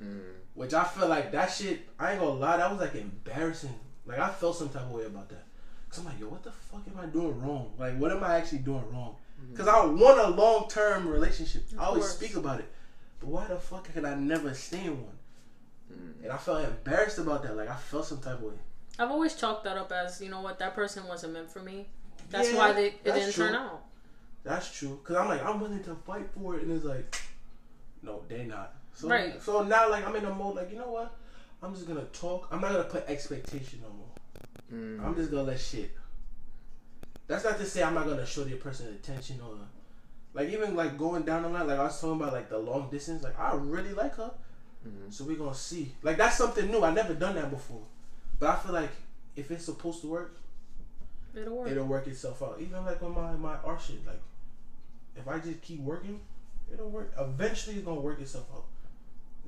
[SPEAKER 2] Mm.
[SPEAKER 3] Which I feel like that shit. I ain't gonna lie, that was like embarrassing. Like I felt some type of way about that. Cause I'm like, yo, what the fuck am I doing wrong? Like, what am I actually doing wrong? Cause I want a long term relationship. I always
[SPEAKER 1] course.
[SPEAKER 3] speak about it. But why the fuck could I never stay in one?
[SPEAKER 2] Mm.
[SPEAKER 3] And I felt embarrassed about that. Like I felt some type of way.
[SPEAKER 1] I've always chalked that up as, you know what, that person wasn't meant for me. That's
[SPEAKER 3] Yeah,
[SPEAKER 1] why they, it
[SPEAKER 3] that's
[SPEAKER 1] didn't
[SPEAKER 3] true.
[SPEAKER 1] turn out.
[SPEAKER 3] That's true. Cause I'm like, I'm willing to fight for it, and it's like, no, they not. So,
[SPEAKER 1] Right.
[SPEAKER 3] So now, like, I'm in a mode, like, you know what? I'm just gonna talk. I'm not gonna put expectation no more.
[SPEAKER 2] Mm.
[SPEAKER 3] I'm just gonna let shit. That's not to say I'm not gonna show the person attention or Like even like going down the line, like I was talking about like the long distance. Like I really like her,
[SPEAKER 2] Mhm.
[SPEAKER 3] so we're gonna see. Like that's something new. I never done that before, but I feel like if it's supposed to work,
[SPEAKER 1] It'll work.
[SPEAKER 3] it'll work itself out. Even like on my my art shit, like if I just keep working, it'll work. Eventually, it's gonna work itself out.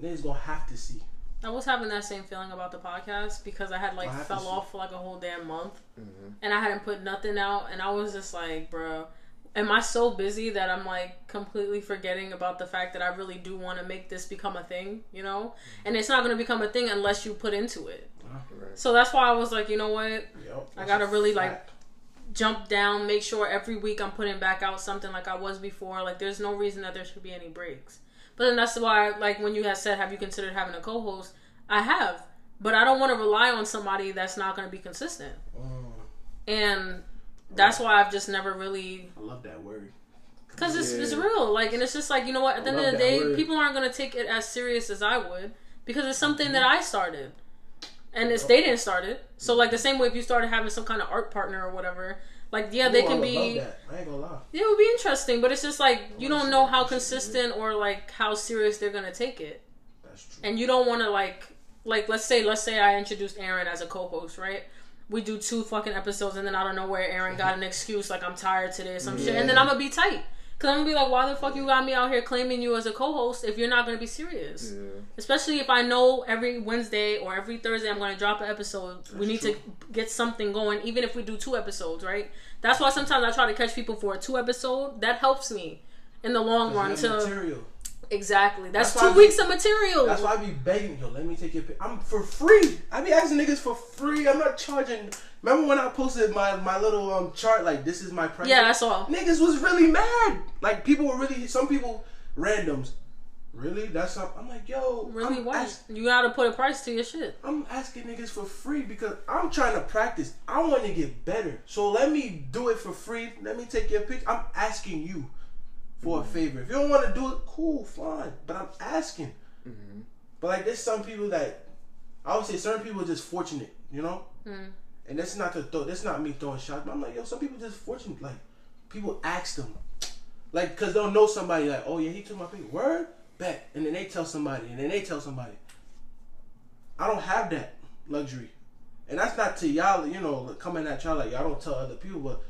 [SPEAKER 3] Niggas gonna have to see.
[SPEAKER 1] I was having that same feeling about the podcast because I had like
[SPEAKER 3] I
[SPEAKER 1] fell off for like a whole damn month
[SPEAKER 2] Mhm.
[SPEAKER 1] and I hadn't put nothing out and I was just like, bro, am I so busy that I'm like completely forgetting about the fact that I really do want to make this become a thing, you know? And it's not going to become a thing unless you put into it.
[SPEAKER 2] Right.
[SPEAKER 1] So that's why I was like, you know what?
[SPEAKER 3] Yep,
[SPEAKER 1] I gotta
[SPEAKER 3] a
[SPEAKER 1] really, like. Jump down, make sure every week I'm putting back out something like I was before. Like there's no reason that there should be any breaks. But then that's why like when you had said have you considered having a co-host? I have. But I don't want to rely on somebody that's not going to be consistent.
[SPEAKER 3] Mm,
[SPEAKER 1] And that's why I've just never really
[SPEAKER 3] I love that word.
[SPEAKER 1] Because it's, it's real. Like, and it's just like, you know what? At the
[SPEAKER 3] I
[SPEAKER 1] end of the day,
[SPEAKER 3] word.
[SPEAKER 1] people aren't going to take it as serious as I would because it's something
[SPEAKER 3] Mm-hmm.
[SPEAKER 1] that I started. And it's, they didn't start it. So, like, the same way if you started having some kind of art partner or whatever, like, yeah, they
[SPEAKER 3] Ooh,
[SPEAKER 1] can be.
[SPEAKER 3] that. I ain't gonna lie.
[SPEAKER 1] Yeah, it would be interesting, but it's just like, you don't know how
[SPEAKER 3] they should do.
[SPEAKER 1] consistent or, like, how serious they're to take it.
[SPEAKER 3] That's true.
[SPEAKER 1] And you don't want to, like, like, let's say, let's say I introduced Aron as a co host, right? We do two fucking episodes, and then I don't know where Aron got an excuse, like I'm tired today or some shit, and then I'm gonna be tight. Cause I'm gonna be like, why the fuck you got me out here claiming you as a co-host if you're not gonna be serious?
[SPEAKER 2] Yeah.
[SPEAKER 1] Especially if I know every Wednesday or every Thursday I'm gonna drop an episode. we need
[SPEAKER 3] true.
[SPEAKER 1] to get something going, even if we do two episodes, right? That's why sometimes I try to catch people for a two episode. That helps me in the long run. To
[SPEAKER 3] material.
[SPEAKER 1] Exactly, that's,
[SPEAKER 3] That's
[SPEAKER 1] two weeks
[SPEAKER 3] be-
[SPEAKER 1] of material.
[SPEAKER 3] That's why I be begging, yo, let me take your pic. I'm for free. I be asking niggas for free. I'm not charging. Remember when I posted my, my little um chart, like, this is my price?
[SPEAKER 1] yeah, that's all.
[SPEAKER 3] Niggas was really mad. Like, people were really, some people, randoms. Really? That's not, I'm like, yo.
[SPEAKER 1] Really,
[SPEAKER 3] I'm
[SPEAKER 1] what?
[SPEAKER 3] ask-
[SPEAKER 1] you gotta put a price to your shit.
[SPEAKER 3] I'm asking niggas for free because I'm trying to practice. I want to get better. So let me do it for free. Let me take your picture. I'm asking you for a favor. If you don't want to do it, cool, fine. But I'm asking.
[SPEAKER 2] Mhm.
[SPEAKER 3] But like, there's some people that I would say certain people are just fortunate, you know.
[SPEAKER 1] Mm.
[SPEAKER 3] And that's not to throw. That's not me throwing shots. But I'm like, yo, some people just fortunate. Like, people ask them, like, cause they'll know somebody. Like, oh yeah, he took my picture. Word, bet. And then they tell somebody, and then they tell somebody. I don't have that luxury, and that's not to y'all. You know, coming at y'all like y'all don't tell other people, but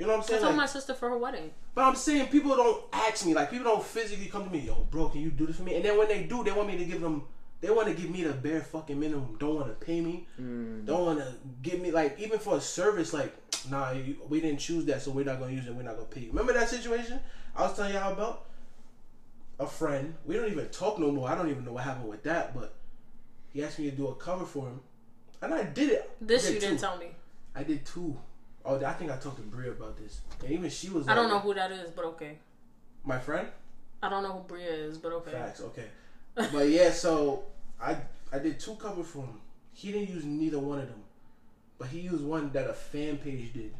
[SPEAKER 3] you know what I'm saying?
[SPEAKER 1] I told
[SPEAKER 3] Like,
[SPEAKER 1] my sister for her wedding.
[SPEAKER 3] but I'm saying people don't ask me. Like people don't physically come to me, yo, bro, can you do this for me? And then when they do, they want me to give them. They want to give me the bare fucking minimum. Don't want to pay me.
[SPEAKER 2] Mm.
[SPEAKER 3] Don't want to give me like even for a service. Like nah, you, we didn't choose that, so we're not gonna use it. We're not gonna pay. you. Remember that situation I was telling y'all about? A friend. We don't even talk no more. I don't even know what happened with that. But he asked me to do a cover for him, and I did it.
[SPEAKER 1] This
[SPEAKER 3] did
[SPEAKER 1] you didn't tell me.
[SPEAKER 3] I did two. Oh, I think I talked to Bria about this, and even she was.
[SPEAKER 1] I don't know who that is, but okay.
[SPEAKER 3] My friend.
[SPEAKER 1] I don't know who Bria is, but okay.
[SPEAKER 3] Facts, okay. But yeah, so I I did two covers for him. He didn't use neither one of them, but he used one that a fan page did,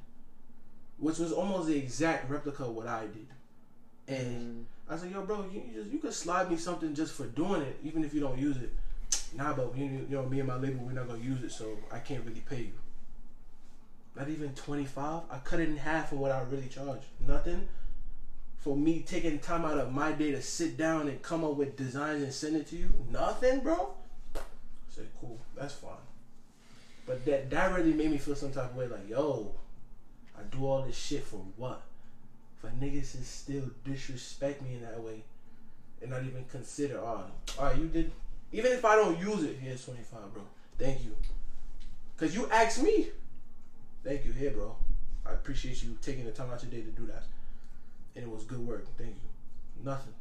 [SPEAKER 3] which was almost the exact replica of what I did. And mm. I said, "Yo, bro, you, you just you could slide me something just for doing it, even if you don't use it." Nah, but you, you know, me and my label, we're not gonna use it, so I can't really pay you. Not even twenty five. I cut it in half of what I really charge. Nothing for me taking time out of my day to sit down and come up with designs and send it to you? Nothing, bro. I said, cool, that's fine. But that that really made me feel some type of way, like, yo, I do all this shit for what? For niggas to still disrespect me in that way and not even consider, oh, all right, you did. Even if I don't use it, here's 25, bro. Thank you. Because you asked me. Thank you, here, bro. I appreciate you taking the time out your day to do that and it was good work. Thank you. Nothing.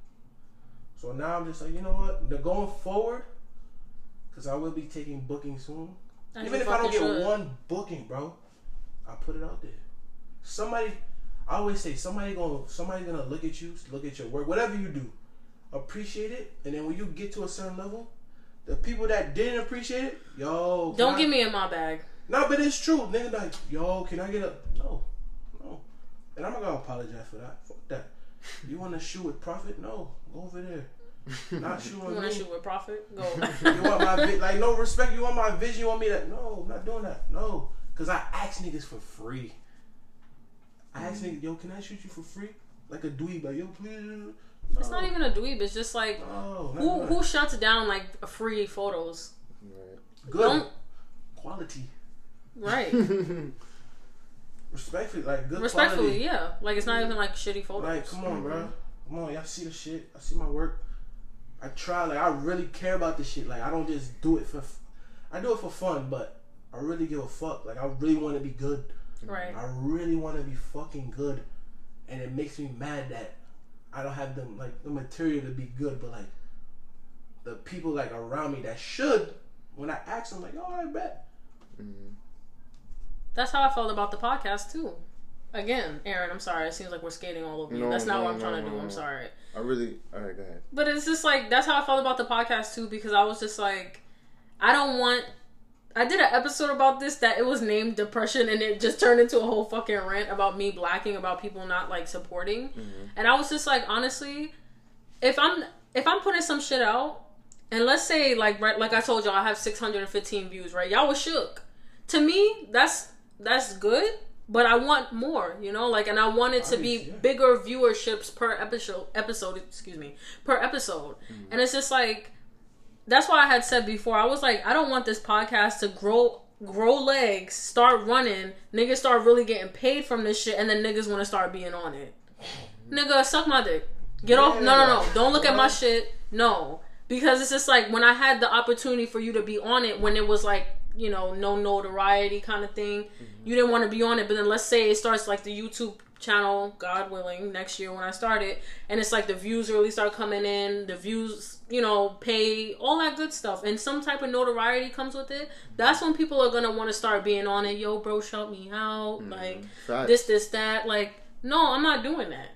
[SPEAKER 3] So now I'm just like, you know what? The going forward, because I will be taking bookings soon.
[SPEAKER 1] As
[SPEAKER 3] Even if I don't get
[SPEAKER 1] should.
[SPEAKER 3] one booking, bro, I put it out there. Somebody, I always say, somebody gonna, somebody gonna look at you, look at your work, whatever you do, appreciate it, and then when you get to a certain level, the people that didn't appreciate it, yo,
[SPEAKER 1] Don't
[SPEAKER 3] I-
[SPEAKER 1] get me in my bag.
[SPEAKER 3] No, but it's true. Nigga like, yo, can I get a no, no. And I'm not gonna apologize for that. Fuck that. You wanna shoot with profit? No. Go over there. Not shoot
[SPEAKER 1] You want to shoot with profit? Go.
[SPEAKER 3] You want my vi- like no respect, you want my vision, you want me to no, I'm not doing that. No. Cause I ask niggas for free. I ask niggas, yo, can I shoot you for free? like a dweeb, like yo, please.
[SPEAKER 1] It's not even a dweeb. It's just like
[SPEAKER 3] No,
[SPEAKER 1] who
[SPEAKER 3] that.
[SPEAKER 1] who shuts down like free photos.
[SPEAKER 3] good
[SPEAKER 1] Don't
[SPEAKER 3] quality,
[SPEAKER 1] right.
[SPEAKER 3] respectfully, like good
[SPEAKER 1] Respectfully,
[SPEAKER 3] quality.
[SPEAKER 1] yeah. Like it's not even like shitty photos.
[SPEAKER 3] Like, come on, bro. Come on, y'all see the shit. I see my work. I try. Like, I really care about this shit. Like, I don't just do it for. F- I do it for fun, but I really give a fuck. Like, I really want to be good.
[SPEAKER 1] Right.
[SPEAKER 3] I really want to be fucking good, and it makes me mad that I don't have them like the material to be good. But like, the people like around me that should, when I ask them, like, oh, I bet.
[SPEAKER 2] Mhm.
[SPEAKER 1] That's how I felt about the podcast too. Again, Aron, I'm sorry. It seems like we're skating all over you.
[SPEAKER 2] No,
[SPEAKER 1] That's not
[SPEAKER 2] no,
[SPEAKER 1] what I'm trying
[SPEAKER 2] no,
[SPEAKER 1] to do. I'm sorry.
[SPEAKER 2] I really. All right, go ahead.
[SPEAKER 1] But it's just like that's how I felt about the podcast too because I was just like, I don't want. I did an episode about this that it was named depression and it just turned into a whole fucking rant about me blacking about people not like supporting, mm-hmm. and I was just like, honestly, if I'm if I'm putting some shit out, and let's say like right, like I told y'all, I have 615 views, right? Y'all was shook. To me, that's that's good, but I want more, you know, like, and I want it to be
[SPEAKER 3] yeah.
[SPEAKER 1] bigger viewerships per episode. Episode, excuse me, per episode, mm. and it's just like that's why I had said before. I was like, I don't want this podcast to grow grow legs, start running, niggas start really getting paid from this shit, and then niggas want to start being on it. Nigga, suck my dick. Get off. No, no, no. Don't look at my shit. No. Because it's just like when I had the opportunity for you to be on it when it was like, you know, no notoriety kind of thing, mm-hmm. you didn't want to be on it. But then let's say it starts like the YouTube channel, God willing, next year when I start it, and it's like the views really start coming in, the views, you know, pay, all that good stuff, and some type of notoriety comes with it. That's when people are gonna want to start being on it. Yo, bro, shout me out. Mm-hmm. Like,
[SPEAKER 2] Facts.
[SPEAKER 1] this, this, that. Like, no, I'm not doing that.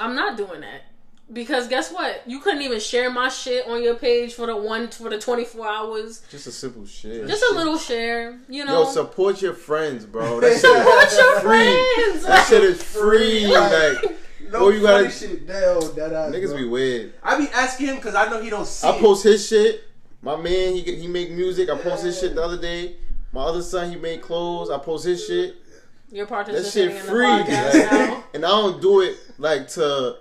[SPEAKER 1] I'm not doing that. Because guess what? You couldn't even share my shit on your page for the one for the 24 hours.
[SPEAKER 2] Just a simple shit.
[SPEAKER 1] Just a little share, you know.
[SPEAKER 2] Yo, support your friends, bro. That shit
[SPEAKER 1] Support
[SPEAKER 2] is
[SPEAKER 1] your
[SPEAKER 2] free.
[SPEAKER 1] friends.
[SPEAKER 2] That shit is free. Like
[SPEAKER 3] No
[SPEAKER 2] Oh, you gotta-
[SPEAKER 3] funny shit. Damn, that ass,
[SPEAKER 2] niggas
[SPEAKER 3] bro.
[SPEAKER 2] be weird.
[SPEAKER 3] I be asking him because I know he don't see.
[SPEAKER 2] I
[SPEAKER 3] it.
[SPEAKER 2] post his shit. My man, he he make music. I post his shit the other day. My other son, he made clothes. I post his shit.
[SPEAKER 1] You're
[SPEAKER 2] That
[SPEAKER 1] participating
[SPEAKER 2] shit
[SPEAKER 1] in the
[SPEAKER 2] free.
[SPEAKER 1] podcast
[SPEAKER 2] like, and I don't do it like to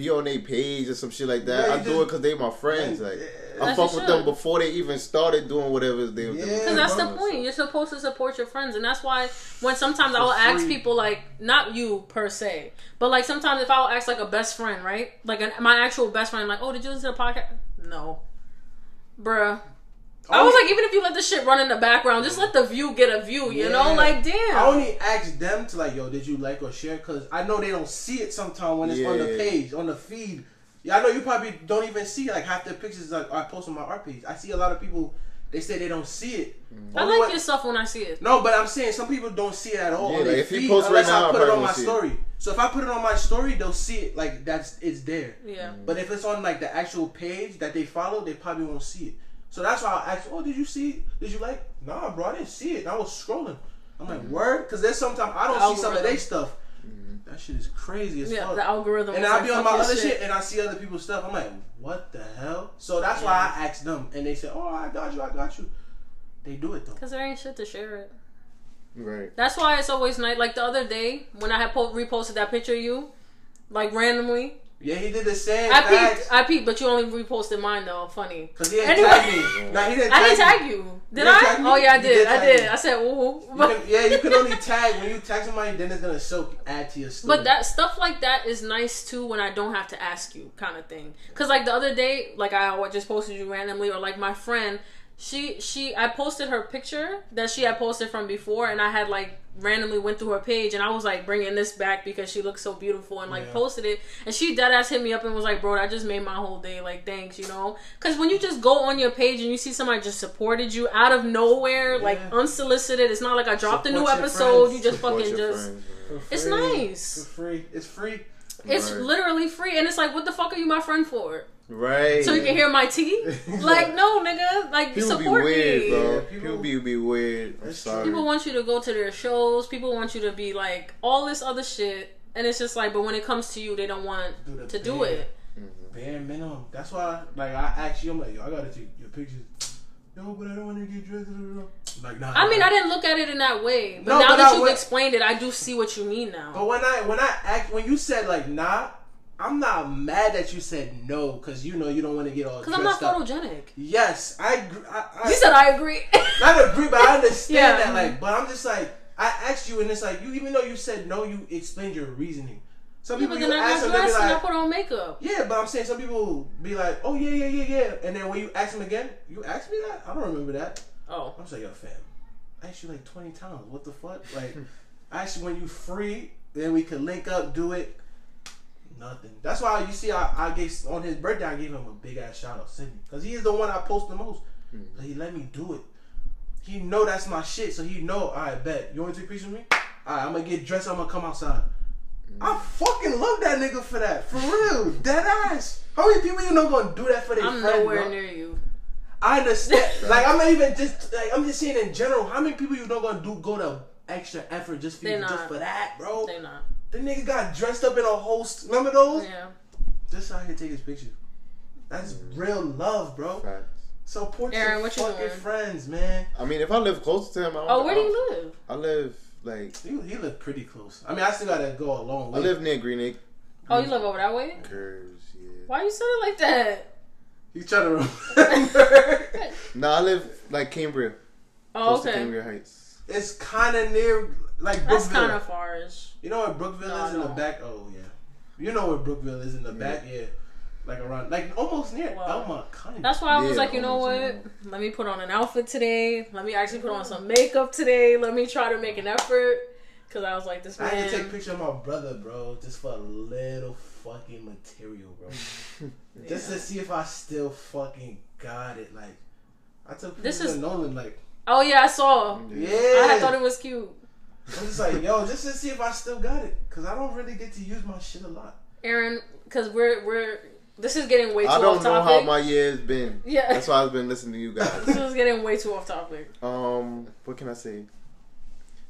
[SPEAKER 2] be on their page or some shit like that.
[SPEAKER 3] Yeah,
[SPEAKER 2] I
[SPEAKER 3] you
[SPEAKER 2] do
[SPEAKER 3] just-
[SPEAKER 2] it because they my friends. Like I fuck with them before they even started doing whatever they were doing.
[SPEAKER 3] Yeah,
[SPEAKER 1] Because that's the point. You're supposed to support your friends, and that's why when sometimes I
[SPEAKER 3] For
[SPEAKER 1] will ask people like, not you per se, but like sometimes if I will ask like a best friend, right? Like an, my actual best friend, I'm like, oh, did you listen to the podcast? No, bruh. I was like, even if you let the shit run in the background, just let the view get a view. You know, like damn.
[SPEAKER 3] I only ask them to like, yo, did you like or share? Because I know they don't see it sometimes when it's on the page, on the feed. Yeah, I know you probably don't even see like half the pictures like I post on my art page. I see a lot of people. They say they don't see it.
[SPEAKER 1] Mm.
[SPEAKER 3] I
[SPEAKER 1] like
[SPEAKER 3] when-
[SPEAKER 1] your stuff when I see it.
[SPEAKER 3] No, but I'm saying some people don't see it at all.
[SPEAKER 2] Yeah,
[SPEAKER 3] on their
[SPEAKER 2] like, if you
[SPEAKER 3] feed
[SPEAKER 2] post right
[SPEAKER 3] unless
[SPEAKER 2] now,
[SPEAKER 3] I
[SPEAKER 2] I
[SPEAKER 3] put it on my
[SPEAKER 2] see it.
[SPEAKER 3] story. So if I put it on my story, they'll see it like that's it's there.
[SPEAKER 1] Yeah. Mm.
[SPEAKER 3] But if it's on like the actual page that they follow, they probably won't see it. So that's why I asked, oh, did you see? Did you like? Nah, bro, I didn't see it. I was scrolling. I'm like, mm-hmm. word, because there's sometimes I don't
[SPEAKER 1] The
[SPEAKER 3] see some of their stuff. Mm-hmm. That shit is crazy as
[SPEAKER 1] Yeah,
[SPEAKER 3] fuck.
[SPEAKER 1] the algorithm.
[SPEAKER 3] and I'll be on my other shit. and I see other people's stuff. I'm like, what the hell? So that's why I asked them, and they said, oh, I got you, I got you. They do it though.
[SPEAKER 1] Cause there ain't shit to share it.
[SPEAKER 2] Right.
[SPEAKER 1] That's why it's always nice. Like the other day when I had po- reposted that picture of you, like randomly.
[SPEAKER 3] Yeah, he did the same.
[SPEAKER 1] I peeped. I peeped, but you only reposted mine though. Funny.
[SPEAKER 3] Cause he didn't
[SPEAKER 1] Anyway.
[SPEAKER 3] tag me. Nah, he didn't.
[SPEAKER 1] Tag I didn't
[SPEAKER 3] tag
[SPEAKER 1] you. Did
[SPEAKER 3] didn't
[SPEAKER 1] I?
[SPEAKER 3] tag?
[SPEAKER 1] Oh yeah, I did.
[SPEAKER 3] did
[SPEAKER 1] I did.
[SPEAKER 3] me.
[SPEAKER 1] I said ooh.
[SPEAKER 3] You
[SPEAKER 1] But,
[SPEAKER 3] can- yeah, you can only tag when you tag somebody, then it's gonna soak add to your story.
[SPEAKER 1] but that stuff like that is nice too when I don't have to ask you, kind of thing. Cause like the other day, like I just posted you randomly, or like my friend, she she I posted her picture that she had posted from before, and I had like randomly went through her page, and I was like bringing this back because she looked so beautiful, and like
[SPEAKER 3] Yeah.
[SPEAKER 1] posted it, and she dead ass hit me up and was like, bro, I just made my whole day. Like thanks, you know. Cause when you just go on your page and you see somebody just supported you out of nowhere, like unsolicited, it's not like I dropped a new episode.
[SPEAKER 3] friends.
[SPEAKER 1] You just
[SPEAKER 2] Support
[SPEAKER 1] fucking just.
[SPEAKER 2] friends,
[SPEAKER 3] For
[SPEAKER 2] man.
[SPEAKER 1] It's nice.
[SPEAKER 3] For free. It's free.
[SPEAKER 1] It's
[SPEAKER 2] Right.
[SPEAKER 1] literally free, and it's like, what the fuck are you my friend for?
[SPEAKER 2] Right.
[SPEAKER 1] So you can hear my tea? like, no, nigga. Like,
[SPEAKER 2] People be
[SPEAKER 1] support
[SPEAKER 2] weird,
[SPEAKER 1] me.
[SPEAKER 2] bro.
[SPEAKER 3] Yeah,
[SPEAKER 2] people,
[SPEAKER 3] people-
[SPEAKER 2] be be weird. I'm sorry.
[SPEAKER 1] People want you to go to their shows. People want you to be like all this other shit, and it's just like, but when it comes to you, they don't want
[SPEAKER 3] Do the
[SPEAKER 1] to do it. Mm-hmm.
[SPEAKER 3] Bare minimum. That's why, like, I asked you, I'm like, yo, I gotta take your pictures. no, but I don't want to get dressed. Like, nah.
[SPEAKER 1] I mean,
[SPEAKER 3] nah.
[SPEAKER 1] I didn't look at it in that way, but
[SPEAKER 3] No,
[SPEAKER 1] now
[SPEAKER 3] but
[SPEAKER 1] that
[SPEAKER 3] I
[SPEAKER 1] you've
[SPEAKER 3] went-
[SPEAKER 1] explained it, I do see what you mean now.
[SPEAKER 3] But when I when I act when you said like nah, I'm not mad that you said no because you know you don't want to get all
[SPEAKER 1] Because I'm not
[SPEAKER 3] up.
[SPEAKER 1] photogenic.
[SPEAKER 3] Yes, I, agree- I, I
[SPEAKER 1] You said I agree.
[SPEAKER 3] not agree, but I understand
[SPEAKER 1] Yeah.
[SPEAKER 3] that. Like, but I'm just like I asked you, and it's like you even though you said no, you explained your reasoning. Some
[SPEAKER 1] Yeah,
[SPEAKER 3] people
[SPEAKER 1] but
[SPEAKER 3] you
[SPEAKER 1] then I
[SPEAKER 3] ask them, they be
[SPEAKER 1] and I put on makeup.
[SPEAKER 3] yeah, but I'm saying some people be like, oh yeah, yeah, yeah, yeah, and then when you ask them again, you asked me that, I don't remember that.
[SPEAKER 1] Oh,
[SPEAKER 3] I'm like, yo, fam, I asked you like 20 times. What the fuck? Like, I asked you when you free, then we could link up, do it. Nothing. That's why you see, I, I gave on his birthday, I gave him a big ass shout out, Sydney, because he is the one I post the most. Mm-hmm. So he let me do it. He know that's my shit, so he know. I bet you want to take pictures with me. All right, I'm gonna get dressed. I'm gonna come outside. Mm-hmm. I fucking love that nigga for that, for real, dead ass. How many people you know gonna do that for their
[SPEAKER 1] I'm
[SPEAKER 3] friend,
[SPEAKER 1] nowhere
[SPEAKER 3] bro?
[SPEAKER 1] near you.
[SPEAKER 3] I understand. like I'm not even just like I'm just saying in general. How many people you know gonna do go to extra effort just for you, just for that, bro?
[SPEAKER 1] They're not.
[SPEAKER 3] The nigga got dressed up in a host. St- remember those?
[SPEAKER 1] Yeah.
[SPEAKER 3] Just out here taking his picture. That's real love, bro.
[SPEAKER 2] Facts.
[SPEAKER 3] Support
[SPEAKER 1] Aron,
[SPEAKER 3] your
[SPEAKER 1] what
[SPEAKER 3] fucking
[SPEAKER 1] doing?
[SPEAKER 3] friends, man.
[SPEAKER 2] I mean, if I live close to him, I don't,
[SPEAKER 1] Oh, where do you live?
[SPEAKER 2] I live like
[SPEAKER 3] He, he lived pretty close. I mean, I still gotta go a long way.
[SPEAKER 2] I live near Green Acre.
[SPEAKER 1] Oh, you live over that way?
[SPEAKER 2] Curves, yeah.
[SPEAKER 1] Why you said it like that?
[SPEAKER 3] He's trying to remember.
[SPEAKER 2] No, I live like Cambria,
[SPEAKER 1] Oh,
[SPEAKER 2] close to
[SPEAKER 1] okay.
[SPEAKER 2] Cambria Heights.
[SPEAKER 3] it's kind of near, like
[SPEAKER 1] That's kind of farish.
[SPEAKER 3] You know where Brookville
[SPEAKER 1] No,
[SPEAKER 3] is in the back? Oh yeah. You know where Brookville is in the
[SPEAKER 2] Yeah.
[SPEAKER 3] back? Yeah. Like around, like almost near
[SPEAKER 1] Wow.
[SPEAKER 3] Elma, kind of.
[SPEAKER 1] That's why I was
[SPEAKER 2] Yeah,
[SPEAKER 1] like, you know what?
[SPEAKER 2] almost,
[SPEAKER 1] Let me put on an outfit today. Let me actually put on some makeup today. Let me try to make an effort. Because I was like, this
[SPEAKER 3] I had to take a picture of my brother, bro, just for a little fucking material, bro. Just to see if I still fucking got it. Like, I took
[SPEAKER 1] This is-
[SPEAKER 3] of Nolan, like,
[SPEAKER 1] Oh, yeah, I saw.
[SPEAKER 3] yeah.
[SPEAKER 1] I had thought it was cute.
[SPEAKER 3] I'm just like, yo, just to see if I still got it, cause I don't really get to use my shit a lot.
[SPEAKER 1] Aron, because we're, we're, this is getting way too
[SPEAKER 2] I don't
[SPEAKER 1] off
[SPEAKER 2] know
[SPEAKER 1] topic.
[SPEAKER 2] how my year's been.
[SPEAKER 1] Yeah.
[SPEAKER 2] That's why I've been listening to you guys.
[SPEAKER 1] this is getting way too off topic.
[SPEAKER 2] um, what can I say?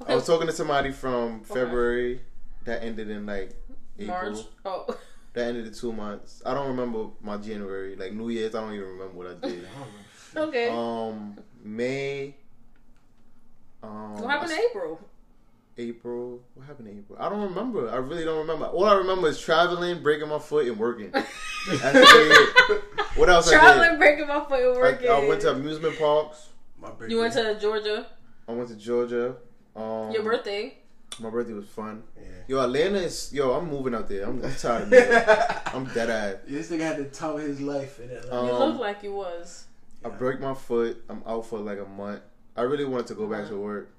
[SPEAKER 1] Okay.
[SPEAKER 2] I was talking to somebody from February that ended in like April.
[SPEAKER 1] March. Oh.
[SPEAKER 2] That ended in two months. I don't remember my January, like New Year's. I don't even remember what I did.
[SPEAKER 1] Okay.
[SPEAKER 2] um, May. Um,
[SPEAKER 1] what happened
[SPEAKER 2] I-
[SPEAKER 1] in April?
[SPEAKER 2] April. What happened in April? I don't remember. I really don't remember. All I remember is traveling, breaking my foot, and working. That's really it. What else
[SPEAKER 1] Traveling, breaking my foot, and working.
[SPEAKER 2] I, I went to amusement parks.
[SPEAKER 3] My.
[SPEAKER 1] You went to Georgia.
[SPEAKER 2] I went to Georgia. Um,
[SPEAKER 1] Your birthday.
[SPEAKER 2] My birthday was fun.
[SPEAKER 3] Yeah.
[SPEAKER 2] Yo, Atlanta is. Yo, I'm moving out there. I'm, I'm tired of it. I'm dead ass.
[SPEAKER 3] This nigga had to tell his life in Atlanta.
[SPEAKER 1] You
[SPEAKER 2] Um,
[SPEAKER 1] look like you was.
[SPEAKER 2] I broke my foot. I'm out for like a month. I really wanted to go back to work.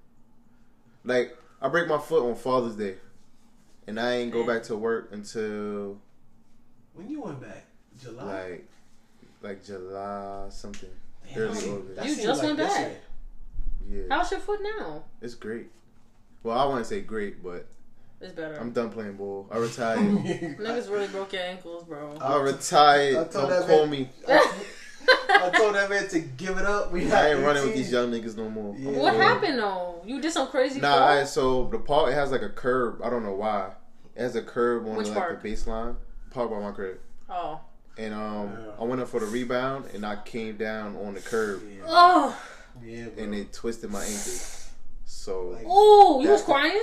[SPEAKER 2] Like I break my foot on Father's Day, and I ain't go back to work until
[SPEAKER 3] when you went back, July.
[SPEAKER 2] like like July something.
[SPEAKER 3] Damn,
[SPEAKER 2] early
[SPEAKER 3] that seemed-
[SPEAKER 2] August.
[SPEAKER 1] You
[SPEAKER 3] seemed
[SPEAKER 1] just
[SPEAKER 3] like
[SPEAKER 1] went back.
[SPEAKER 2] Yeah,
[SPEAKER 1] How's your foot now?
[SPEAKER 2] it's great. Well, I wouldn't say great, but
[SPEAKER 1] It's better.
[SPEAKER 2] I'm done playing ball. I retired.
[SPEAKER 1] Niggas really broke your ankles, bro.
[SPEAKER 2] I retired.
[SPEAKER 3] I
[SPEAKER 2] Don't call
[SPEAKER 3] man-
[SPEAKER 2] me.
[SPEAKER 3] I told that man to give it up. We
[SPEAKER 2] I
[SPEAKER 3] had
[SPEAKER 2] ain't running with these young niggas no more.
[SPEAKER 3] Yeah.
[SPEAKER 1] what happened though? You did some crazy.
[SPEAKER 2] Nah. I, so the park it has like a curb. I don't know why. It has a curb on
[SPEAKER 1] Which
[SPEAKER 2] like
[SPEAKER 1] park?
[SPEAKER 2] the baseline. Park by my crib.
[SPEAKER 1] oh.
[SPEAKER 2] And um,
[SPEAKER 3] Yeah.
[SPEAKER 2] I went up for the rebound and I came down on the curb
[SPEAKER 3] Yeah,
[SPEAKER 1] Oh.
[SPEAKER 3] yeah bro.
[SPEAKER 2] and it twisted my ankle. So
[SPEAKER 3] Like-
[SPEAKER 1] Oh, you was crying?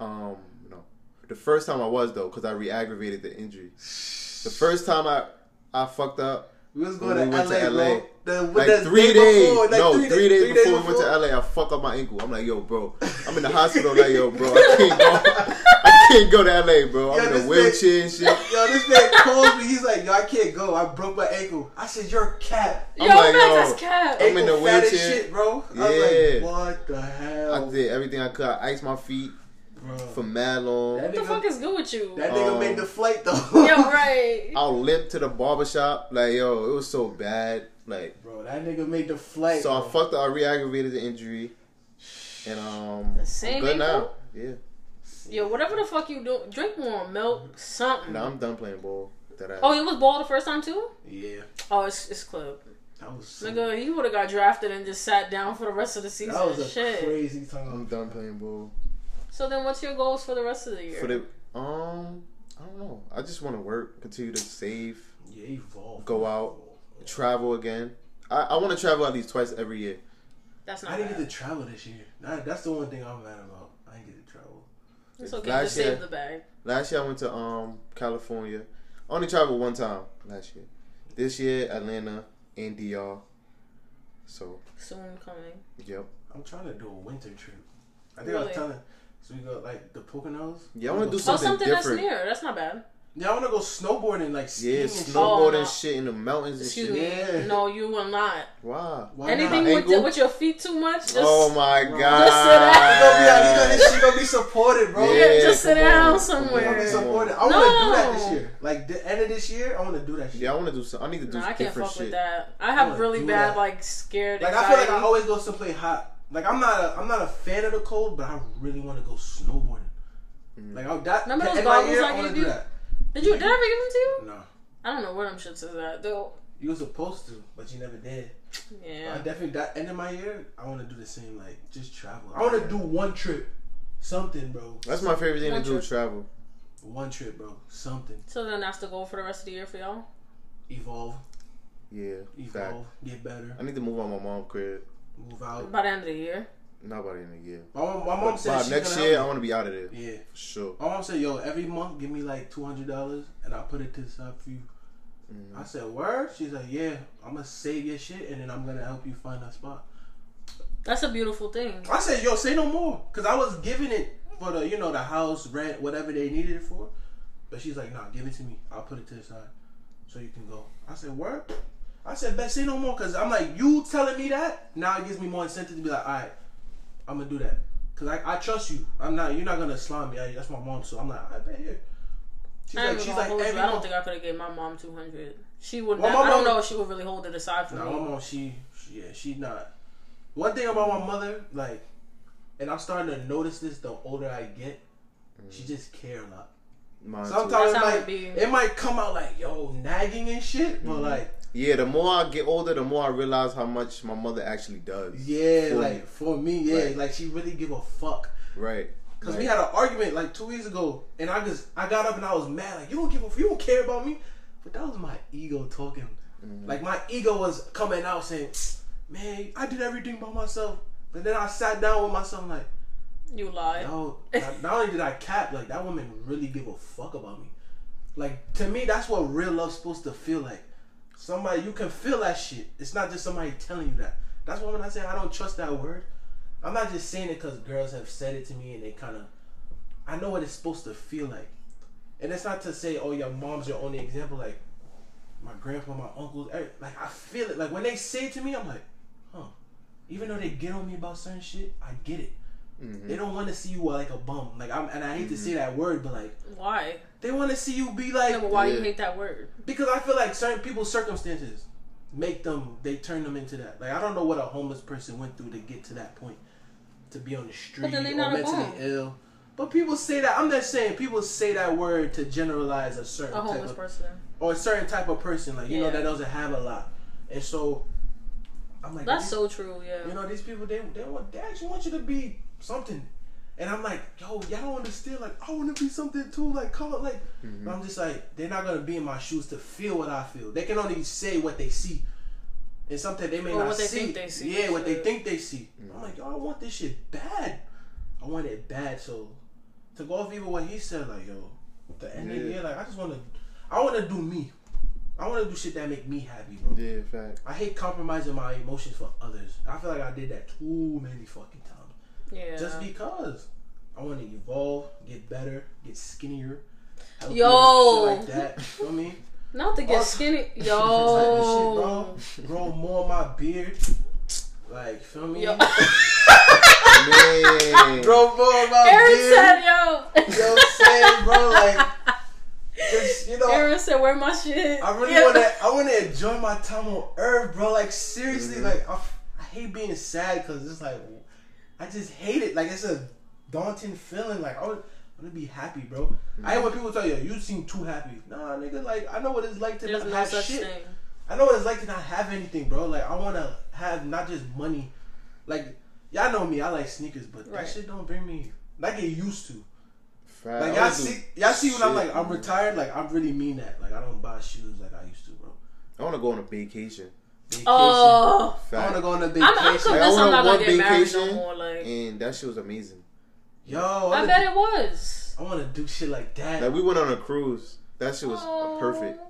[SPEAKER 2] um, no. The first time I was though, because I re-aggravated the injury. The first time I I fucked up,
[SPEAKER 3] we was going
[SPEAKER 2] when
[SPEAKER 3] to,
[SPEAKER 2] we went
[SPEAKER 3] LA,
[SPEAKER 2] to LA.
[SPEAKER 3] bro. The,
[SPEAKER 2] like
[SPEAKER 3] the
[SPEAKER 2] three
[SPEAKER 3] day
[SPEAKER 2] days.
[SPEAKER 3] before, like
[SPEAKER 2] no,
[SPEAKER 3] three,
[SPEAKER 2] three,
[SPEAKER 3] days,
[SPEAKER 2] days,
[SPEAKER 3] three
[SPEAKER 2] before we went to. LA, I fuck up my ankle. I'm like, yo, bro, I'm in the hospital. like, yo, bro, I can't go. I can't go to LA, bro. I'm
[SPEAKER 3] Yo,
[SPEAKER 2] in
[SPEAKER 3] this
[SPEAKER 2] a wheelchair and shit.
[SPEAKER 3] Yo, this man calls me. He's like, yo, I can't go. I broke my ankle. I said, you're a cat.
[SPEAKER 1] Yo,
[SPEAKER 2] I'm like,
[SPEAKER 1] Max,
[SPEAKER 2] yo,
[SPEAKER 1] that's cap.
[SPEAKER 2] I'm in the
[SPEAKER 3] fat
[SPEAKER 2] wheelchair.
[SPEAKER 3] shit, bro. I
[SPEAKER 2] Yeah.
[SPEAKER 3] was like, what the hell?
[SPEAKER 2] I did everything I could. I iced my feet
[SPEAKER 3] Bro.
[SPEAKER 2] for mad long.
[SPEAKER 3] That
[SPEAKER 1] What the
[SPEAKER 3] nigga-
[SPEAKER 1] fuck is good with you?
[SPEAKER 3] That nigga
[SPEAKER 2] Um,
[SPEAKER 3] made the flight, though.
[SPEAKER 1] Yo, right.
[SPEAKER 2] I limped to the barbershop. Like, yo, it was so bad. Like,
[SPEAKER 3] Bro, that nigga made the flight.
[SPEAKER 2] so I fucked up. I re-aggravated the injury, and um,
[SPEAKER 1] The same
[SPEAKER 2] good now. Yeah.
[SPEAKER 1] Yo, whatever the fuck you do, drink more milk, something.
[SPEAKER 2] Now I'm done playing ball. That I,
[SPEAKER 1] Oh, it was ball the first time too?
[SPEAKER 3] Yeah.
[SPEAKER 1] Oh, it's it's club.
[SPEAKER 3] That was so,
[SPEAKER 1] Nigga, he would have got drafted and just sat down for the rest of the season.
[SPEAKER 3] that was a
[SPEAKER 1] Shit.
[SPEAKER 3] crazy time.
[SPEAKER 2] I'm done playing ball.
[SPEAKER 1] So then, what's your goals for the rest of the year?
[SPEAKER 2] For the um, I don't know. I just want to work, continue to save,
[SPEAKER 3] Yeah, evolve.
[SPEAKER 2] Go out. travel again. I, I want to travel at least twice every year.
[SPEAKER 1] That's not
[SPEAKER 3] I didn't
[SPEAKER 1] bad.
[SPEAKER 3] get to travel this year. That, that's the one thing I'm mad about. I didn't get to travel.
[SPEAKER 1] It's okay.
[SPEAKER 2] Last
[SPEAKER 1] Just
[SPEAKER 2] year-
[SPEAKER 1] save the bag.
[SPEAKER 2] Last year I went to um California. I only traveled one time last year. This year Atlanta and DR. So
[SPEAKER 1] Soon coming.
[SPEAKER 2] yep.
[SPEAKER 3] I'm trying to do a winter trip. I think I
[SPEAKER 1] Really?
[SPEAKER 3] was telling. So we go like the Poconos.
[SPEAKER 2] Yeah, I wanna do something,
[SPEAKER 1] Oh,
[SPEAKER 2] Something
[SPEAKER 1] something
[SPEAKER 2] different.
[SPEAKER 1] that's near. That's not bad.
[SPEAKER 3] Yeah, I want to go snowboarding, like skiing
[SPEAKER 2] Yeah,
[SPEAKER 3] and shit.
[SPEAKER 2] snowboarding
[SPEAKER 1] Oh, no.
[SPEAKER 2] shit in the mountains and
[SPEAKER 1] Excuse
[SPEAKER 2] shit.
[SPEAKER 1] me.
[SPEAKER 3] Yeah.
[SPEAKER 1] No, you will not.
[SPEAKER 2] Wow.
[SPEAKER 3] Why
[SPEAKER 1] Anything
[SPEAKER 3] not?
[SPEAKER 1] with,
[SPEAKER 2] Ankle?
[SPEAKER 1] with your feet too much, just,
[SPEAKER 2] oh my god!
[SPEAKER 3] Just
[SPEAKER 2] god.
[SPEAKER 1] sit down.
[SPEAKER 3] You gonna be, gonna, this shit gonna be supported, bro.
[SPEAKER 2] Yeah,
[SPEAKER 1] yeah, just sit
[SPEAKER 2] come
[SPEAKER 1] down
[SPEAKER 2] on, come
[SPEAKER 1] somewhere.
[SPEAKER 3] gonna be supported. I want to do that this year. Like the end of this year, I want to do that shit.
[SPEAKER 2] Yeah, I want to do some. I need to do
[SPEAKER 1] Nah, I can't
[SPEAKER 2] different
[SPEAKER 1] fuck
[SPEAKER 2] shit.
[SPEAKER 1] with that. I
[SPEAKER 3] I
[SPEAKER 1] have
[SPEAKER 3] wanna
[SPEAKER 1] really bad,
[SPEAKER 3] that.
[SPEAKER 1] like, scared
[SPEAKER 3] Like I feel like
[SPEAKER 1] anxiety.
[SPEAKER 3] I always go someplace hot. Like I'm not a I'm not a fan of the cold, but I really want to go snowboarding.
[SPEAKER 2] Mm.
[SPEAKER 3] Like I, that.
[SPEAKER 1] Remember
[SPEAKER 3] to
[SPEAKER 1] those
[SPEAKER 3] end
[SPEAKER 1] goggles
[SPEAKER 3] year,
[SPEAKER 1] I
[SPEAKER 3] wanna
[SPEAKER 1] gave
[SPEAKER 3] do
[SPEAKER 1] you?
[SPEAKER 3] that.
[SPEAKER 1] Did you? Did I ever give them to you?
[SPEAKER 3] No,
[SPEAKER 1] I don't know where them shits is at though.
[SPEAKER 3] you were supposed to, but you never did. I
[SPEAKER 1] Yeah.
[SPEAKER 3] definitely that end of my year, I want to do the same. Like just travel. I want to do one trip, something, bro.
[SPEAKER 2] That's my favorite thing
[SPEAKER 1] One
[SPEAKER 2] to do. Travel.
[SPEAKER 3] One trip, bro. Something.
[SPEAKER 1] So then that's the goal for the rest of the year for y'all.
[SPEAKER 3] Evolve,
[SPEAKER 2] Yeah. Fact.
[SPEAKER 3] evolve, get better,
[SPEAKER 2] I need to move on my mom crib.
[SPEAKER 3] Move out.
[SPEAKER 1] By the end of the year.
[SPEAKER 2] Not by the end of the year.
[SPEAKER 3] My mom, my mom
[SPEAKER 2] But
[SPEAKER 3] said
[SPEAKER 2] by next year, I want to be out of there.
[SPEAKER 3] Yeah.
[SPEAKER 2] for sure.
[SPEAKER 3] My mom said, "Yo, every month give me like two hundred dollars, and I put it to the side for you."
[SPEAKER 2] Mhm.
[SPEAKER 3] I said, "Word." She's like, "Yeah, I'm gonna save your shit, and then I'm gonna help you find a spot."
[SPEAKER 1] That's a beautiful thing.
[SPEAKER 3] I said, "Yo, say no more," because I was giving it for the, you know, the house rent, whatever they needed it for. But she's like, "Nah, give it to me. I'll put it to the side, so you can go." I said, "Word." I said, "Bet say no more," because I'm like, you telling me that now it gives me more incentive to be like, "All right, I'm gonna do that," because I, I trust you. I'm not. You're not gonna slime me. I, that's my mom, so I'm like, "I bet here." She's
[SPEAKER 1] I,
[SPEAKER 3] like, she's like, every
[SPEAKER 1] I don't think I could have gave my mom two hundred. She would.
[SPEAKER 3] Well,
[SPEAKER 1] not,
[SPEAKER 3] my
[SPEAKER 1] I don't know if she would really hold it aside for
[SPEAKER 3] Nah,
[SPEAKER 1] me.
[SPEAKER 3] my mom, she, she, yeah, she not. One thing about my mother, like, and I'm starting to notice this the older I get, she mm. just care a lot.
[SPEAKER 2] Mine.
[SPEAKER 3] Sometimes
[SPEAKER 1] That's
[SPEAKER 3] it might,
[SPEAKER 1] it be.
[SPEAKER 3] it might come out like, yo, nagging and shit, but
[SPEAKER 2] Mhm.
[SPEAKER 3] like,
[SPEAKER 2] Yeah, the more I get older, the more I realize how much my mother actually does.
[SPEAKER 3] yeah,
[SPEAKER 2] For
[SPEAKER 3] like
[SPEAKER 2] me.
[SPEAKER 3] for me, yeah,
[SPEAKER 2] Right.
[SPEAKER 3] like she really give a fuck.
[SPEAKER 2] Right.
[SPEAKER 3] Cause
[SPEAKER 2] Right.
[SPEAKER 3] we had an argument like two weeks ago, and I just I got up and I was mad, like you don't give a, you don't care about me, but that was my ego talking.
[SPEAKER 2] Mhm.
[SPEAKER 3] Like my ego was coming out saying, man, I did everything by myself. But then I sat down with myself like.
[SPEAKER 1] You lie.
[SPEAKER 3] No, not, not only did I cap, like that woman really give a fuck about me. Like to me, that's what real love's supposed to feel like. Somebody you can feel that shit. It's not just somebody telling you that. That's why when I say I don't trust that word, I'm not just saying it because girls have said it to me and they kind of. I know what it's supposed to feel like, and it's not to say, oh, your mom's your only example. Like my grandpa, my uncles, eh, like I feel it. Like when they say it to me, I'm like, huh. Even though they get on me about certain shit, I get it.
[SPEAKER 2] Mhm.
[SPEAKER 3] They don't want to see you like a bum. Like I'm, and I hate to say that word, but like
[SPEAKER 1] Why?
[SPEAKER 3] they want to see you be like
[SPEAKER 1] Yeah, but why do
[SPEAKER 2] you
[SPEAKER 1] hate that word?
[SPEAKER 3] because I feel like certain people's circumstances make them they turn them into that. Like I don't know what a homeless person went through to get to that point to be on the street
[SPEAKER 1] then
[SPEAKER 3] or mentally
[SPEAKER 1] bum.
[SPEAKER 3] ill. But people say that I'm not saying people say that word to generalize a certain
[SPEAKER 1] A
[SPEAKER 3] type
[SPEAKER 1] homeless
[SPEAKER 3] of
[SPEAKER 1] person.
[SPEAKER 3] or a certain type of person, like you know that doesn't have a lot, and so I'm like
[SPEAKER 1] That's
[SPEAKER 3] these-
[SPEAKER 1] so true. Yeah.
[SPEAKER 3] you know, these people they they want they actually want you to be something. And I'm like, yo, y'all don't understand. Like, I want to be something too. Like, call it like.
[SPEAKER 2] Mhm.
[SPEAKER 3] I'm just like, they're not gonna be in my shoes to feel what I feel. They can only say what they see, and something they may
[SPEAKER 1] Or
[SPEAKER 3] not
[SPEAKER 1] what they
[SPEAKER 3] see.
[SPEAKER 1] think they see,
[SPEAKER 3] Yeah, what they think they see.
[SPEAKER 2] Mhm.
[SPEAKER 3] I'm like, yo, I want this shit bad. I want it bad. So to go off even what he said, like, yo, the end of the year, like, I just want to, I want to do me. I want to do shit that make me happy, bro.
[SPEAKER 2] Yeah, fact.
[SPEAKER 3] I hate compromising my emotions for others. I feel like I did that too many fucking times.
[SPEAKER 1] Yeah.
[SPEAKER 3] Just because I want to evolve, get better, get skinnier. healthier,
[SPEAKER 1] Yo.
[SPEAKER 3] like that. You know what I mean?
[SPEAKER 1] Not to get
[SPEAKER 3] All-
[SPEAKER 1] skinny. Yo.
[SPEAKER 3] shit, bro. Grow more of my beard. Like, feel me?
[SPEAKER 1] Yo.
[SPEAKER 2] Man.
[SPEAKER 3] Grow more of my
[SPEAKER 1] Aron
[SPEAKER 3] beard.
[SPEAKER 1] said, yo.
[SPEAKER 3] You know what I'm saying, bro? Like, just, you know,
[SPEAKER 1] Aron said, where my shit?
[SPEAKER 3] I really
[SPEAKER 1] Yeah.
[SPEAKER 3] want to. I want to enjoy my time on Earth, bro. Like seriously,
[SPEAKER 2] Mhm.
[SPEAKER 3] like I, I hate being sad because it's like I just hate it. Like it's a daunting feeling. Like I want to be happy, bro. I hate when people tell you you seem too happy. Nah, nigga. Like I know what it's like to
[SPEAKER 1] There's
[SPEAKER 3] not
[SPEAKER 1] no
[SPEAKER 3] have
[SPEAKER 1] such
[SPEAKER 3] shit.
[SPEAKER 1] thing.
[SPEAKER 3] I know what it's like to not have anything, bro. Like I want to have not just money. Like y'all know me. I like sneakers, but
[SPEAKER 1] Right.
[SPEAKER 3] that shit don't bring me. Like it used to.
[SPEAKER 2] Fact.
[SPEAKER 3] Like
[SPEAKER 2] I
[SPEAKER 3] y'all see,
[SPEAKER 2] do
[SPEAKER 3] y'all see when I'm like I'm retired. Like I really mean that. Like I don't buy shoes like I used to, bro.
[SPEAKER 2] I want to go on a vacation.
[SPEAKER 3] Vacation.
[SPEAKER 1] Oh,
[SPEAKER 3] I want to go on a vacation.
[SPEAKER 1] I'm, I'm
[SPEAKER 2] Like, I
[SPEAKER 1] convinced I'm not
[SPEAKER 2] on
[SPEAKER 1] gonna get married no
[SPEAKER 2] vacation,
[SPEAKER 1] more. Like,
[SPEAKER 2] and that shit was amazing.
[SPEAKER 3] Yo,
[SPEAKER 1] I
[SPEAKER 3] wanna-
[SPEAKER 1] bet it was.
[SPEAKER 3] I want to do shit like that.
[SPEAKER 2] Like we went on a cruise. That shit was
[SPEAKER 1] Oh.
[SPEAKER 2] perfect.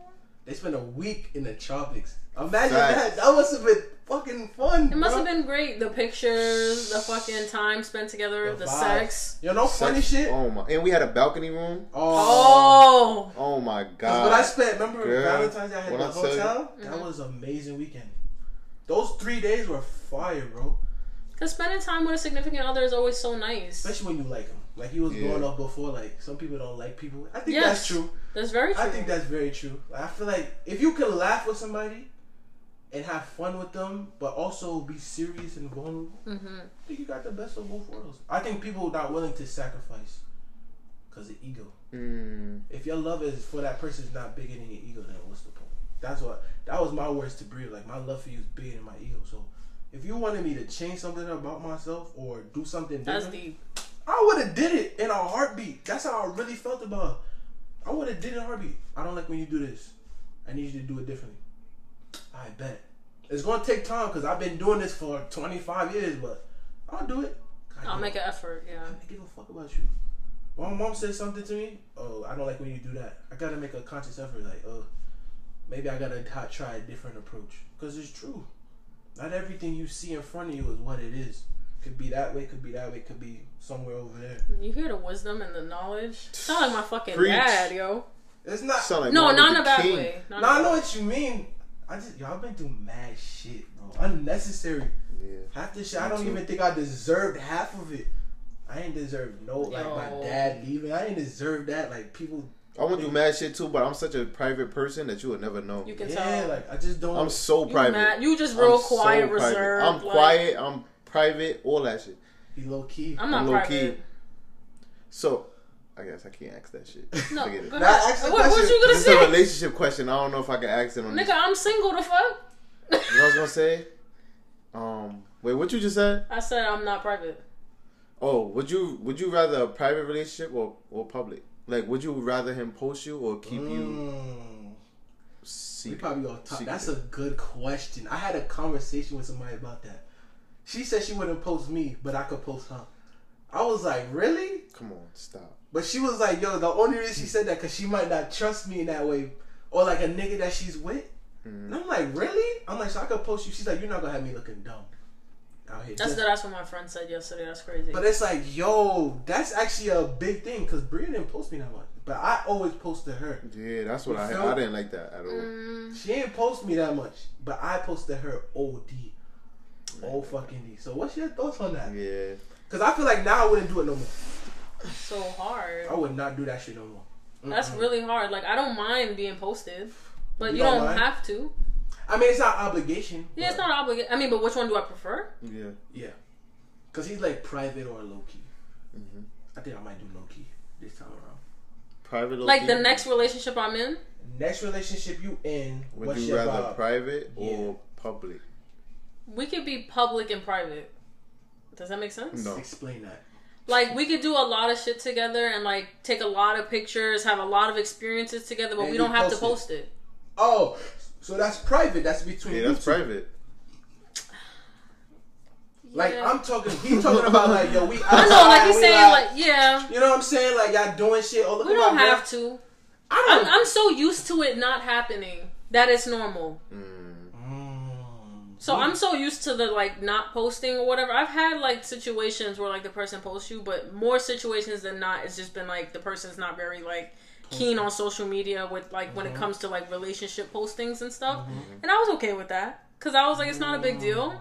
[SPEAKER 3] They spent a week in the tropics. Imagine
[SPEAKER 2] Facts.
[SPEAKER 3] that. That must have been fucking fun.
[SPEAKER 1] It must
[SPEAKER 3] bro.
[SPEAKER 1] have been great. The pictures, the fucking time spent together,
[SPEAKER 3] The
[SPEAKER 1] the,
[SPEAKER 3] vibes.
[SPEAKER 1] sex.
[SPEAKER 3] You know, funny shit.
[SPEAKER 2] Oh my! And we had a balcony room.
[SPEAKER 3] Oh.
[SPEAKER 1] Oh,
[SPEAKER 2] Oh my
[SPEAKER 3] 'Cause
[SPEAKER 2] god!
[SPEAKER 3] When I spent, remember
[SPEAKER 2] Girl,
[SPEAKER 3] Valentine's Day I had the
[SPEAKER 2] I
[SPEAKER 3] hotel? That
[SPEAKER 1] Mhm.
[SPEAKER 3] was amazing weekend. Those three days were fire, bro.
[SPEAKER 1] because spending time with a significant other is always so nice.
[SPEAKER 3] Especially when you like them. Like he was
[SPEAKER 2] Yeah.
[SPEAKER 3] going off before. Like some people don't like people. I think
[SPEAKER 1] Yes.
[SPEAKER 3] that's true.
[SPEAKER 1] That's very true.
[SPEAKER 3] I think that's very true. Like, I feel like if you can laugh with somebody and have fun with them, but also be serious and vulnerable,
[SPEAKER 1] hmm
[SPEAKER 3] I think you got the best of both worlds. I think people are not willing to sacrifice because of ego.
[SPEAKER 2] Mm,
[SPEAKER 3] If your love is for that person is not bigger than your ego, then what's the point? That's what that was my words to breathe. Like my love for you is bigger than my ego. So if you wanted me to change something about myself or do something
[SPEAKER 1] That's
[SPEAKER 3] different,
[SPEAKER 1] deep.
[SPEAKER 3] I would have did it in a heartbeat. That's how I really felt about. it. I would have did it in a heartbeat. I don't like when you do this. I need you to do it differently. I bet. It's gonna take time because I've been doing this for 25 years, but I'll do it. I
[SPEAKER 1] I'll
[SPEAKER 3] give-
[SPEAKER 1] make an effort. Yeah.
[SPEAKER 3] I don't give a fuck about you. When my mom says something to me. Oh, I don't like when you do that. I gotta make a conscious effort. Like, oh, maybe I gotta try a different approach. Cause it's true. Not everything you see in front of you is what it is. Could be that way. Could be that way. Could be somewhere over there.
[SPEAKER 1] You hear the wisdom and the knowledge? Sound like my fucking
[SPEAKER 2] Preach.
[SPEAKER 1] dad, yo.
[SPEAKER 3] It's not.
[SPEAKER 2] sound like
[SPEAKER 1] No, not in a bad
[SPEAKER 2] King.
[SPEAKER 1] way. Not
[SPEAKER 3] No, I know
[SPEAKER 1] way.
[SPEAKER 3] what you mean. I just y'all been through mad shit, bro. Unnecessary.
[SPEAKER 2] Yeah.
[SPEAKER 3] Half the shit. I don't
[SPEAKER 2] too.
[SPEAKER 3] even think I deserved half of it. I ain't deserve no like my dad leaving. I ain't deserve that. Like people
[SPEAKER 2] I want to do mad shit too, but I'm such a private person that you would never know.
[SPEAKER 1] You can
[SPEAKER 3] yeah,
[SPEAKER 1] tell.
[SPEAKER 3] like I just don't.
[SPEAKER 2] I'm so
[SPEAKER 1] you
[SPEAKER 2] private.
[SPEAKER 1] mad. You just
[SPEAKER 2] I'm
[SPEAKER 1] real
[SPEAKER 2] so
[SPEAKER 1] quiet,
[SPEAKER 2] private.
[SPEAKER 1] reserved.
[SPEAKER 2] I'm
[SPEAKER 1] like-
[SPEAKER 2] quiet. I'm private. All that shit.
[SPEAKER 3] be low key.
[SPEAKER 1] I'm not
[SPEAKER 2] I'm low key. So, I guess I can't ask that shit.
[SPEAKER 1] No,
[SPEAKER 2] Forget it.
[SPEAKER 1] go
[SPEAKER 3] Nah,
[SPEAKER 1] ahead.
[SPEAKER 3] ask the
[SPEAKER 1] What, what
[SPEAKER 3] question.
[SPEAKER 1] you gonna
[SPEAKER 2] This is a relationship question. I don't know if I can ask it on this.
[SPEAKER 1] Nigga, I'm single. The fuck?
[SPEAKER 2] You know what I was gonna say? Um, wait, what you just said?
[SPEAKER 1] I said I'm not private.
[SPEAKER 2] Oh, would you would you rather a private relationship or or public? Like, would you rather him post you or keep you
[SPEAKER 3] Mm. We
[SPEAKER 2] secret?
[SPEAKER 3] probably gonna talk.
[SPEAKER 2] Secret.
[SPEAKER 3] That's a good question. I had a conversation with somebody about that. She said she wouldn't post me, but I could post her. I was like, really?
[SPEAKER 2] Come on, stop.
[SPEAKER 3] But she was like, yo, the only reason she said that because she might not trust me in that way, or like a nigga that she's with.
[SPEAKER 2] Mhm.
[SPEAKER 3] And I'm like, really? I'm like, so I could post you. She's like, you're not gonna have me looking dumb out here.
[SPEAKER 1] That's that's what my friend said yesterday. That's crazy.
[SPEAKER 3] But it's like, yo, that's actually a big thing because Bria didn't post me that much, but I always posted her.
[SPEAKER 2] Yeah, that's what
[SPEAKER 3] You
[SPEAKER 2] I
[SPEAKER 3] feel-
[SPEAKER 2] I didn't like that at all.
[SPEAKER 1] Mm,
[SPEAKER 3] She didn't post me that much, but I posted her OD. Oh fucking D. So what's your thoughts on that?
[SPEAKER 2] Yeah,
[SPEAKER 3] Because I feel like now I wouldn't do it no more.
[SPEAKER 1] So hard.
[SPEAKER 3] I would not do that shit no more.
[SPEAKER 1] That's
[SPEAKER 3] Mm-mm.
[SPEAKER 1] really hard. Like I don't mind being posted, but
[SPEAKER 3] You
[SPEAKER 1] you,
[SPEAKER 3] don't
[SPEAKER 1] don't, have to.
[SPEAKER 3] I mean, it's not obligation.
[SPEAKER 1] Yeah, it's not obligated. I mean, but which one do I prefer?
[SPEAKER 2] yeah.
[SPEAKER 3] Yeah. Because he's like private or low key.
[SPEAKER 2] hmm
[SPEAKER 3] I think I might do low key this time around.
[SPEAKER 2] Private.
[SPEAKER 1] Like the next relationship I'm in,
[SPEAKER 3] Next relationship you in,
[SPEAKER 2] Would
[SPEAKER 3] what's
[SPEAKER 2] you
[SPEAKER 3] your
[SPEAKER 2] rather
[SPEAKER 3] vibe?
[SPEAKER 2] private
[SPEAKER 3] Yeah.
[SPEAKER 2] or public?
[SPEAKER 1] we could be public and private. Does that make sense?
[SPEAKER 2] No.
[SPEAKER 3] Explain that.
[SPEAKER 1] Like we could do a lot of shit together and like take a lot of pictures, have a lot of experiences together, but
[SPEAKER 3] And
[SPEAKER 1] we don't have to
[SPEAKER 3] post
[SPEAKER 1] post it.
[SPEAKER 3] Oh, so that's private. That's between
[SPEAKER 2] Yeah, that's
[SPEAKER 3] two.
[SPEAKER 2] private.
[SPEAKER 3] Like
[SPEAKER 1] Yeah.
[SPEAKER 3] I'm talking, he's talking about like yo, we.
[SPEAKER 1] I know, like he's saying, like yeah,
[SPEAKER 3] you know what I'm saying? Like y'all doing shit. Oh look
[SPEAKER 1] we
[SPEAKER 3] at
[SPEAKER 1] don't
[SPEAKER 3] my girl.
[SPEAKER 1] have to.
[SPEAKER 3] I don't.
[SPEAKER 1] I'm so used to it not happening that it's normal.
[SPEAKER 2] Mm.
[SPEAKER 3] Mm.
[SPEAKER 1] So I'm so used to the like not posting or whatever. I've had like situations where like the person posts you, but more situations than not, it's just been like the person's not very like keen on social media with like when it
[SPEAKER 3] Mm-hmm.
[SPEAKER 1] comes to like relationship postings and stuff. And I was okay with that because I was like, it's not a big deal.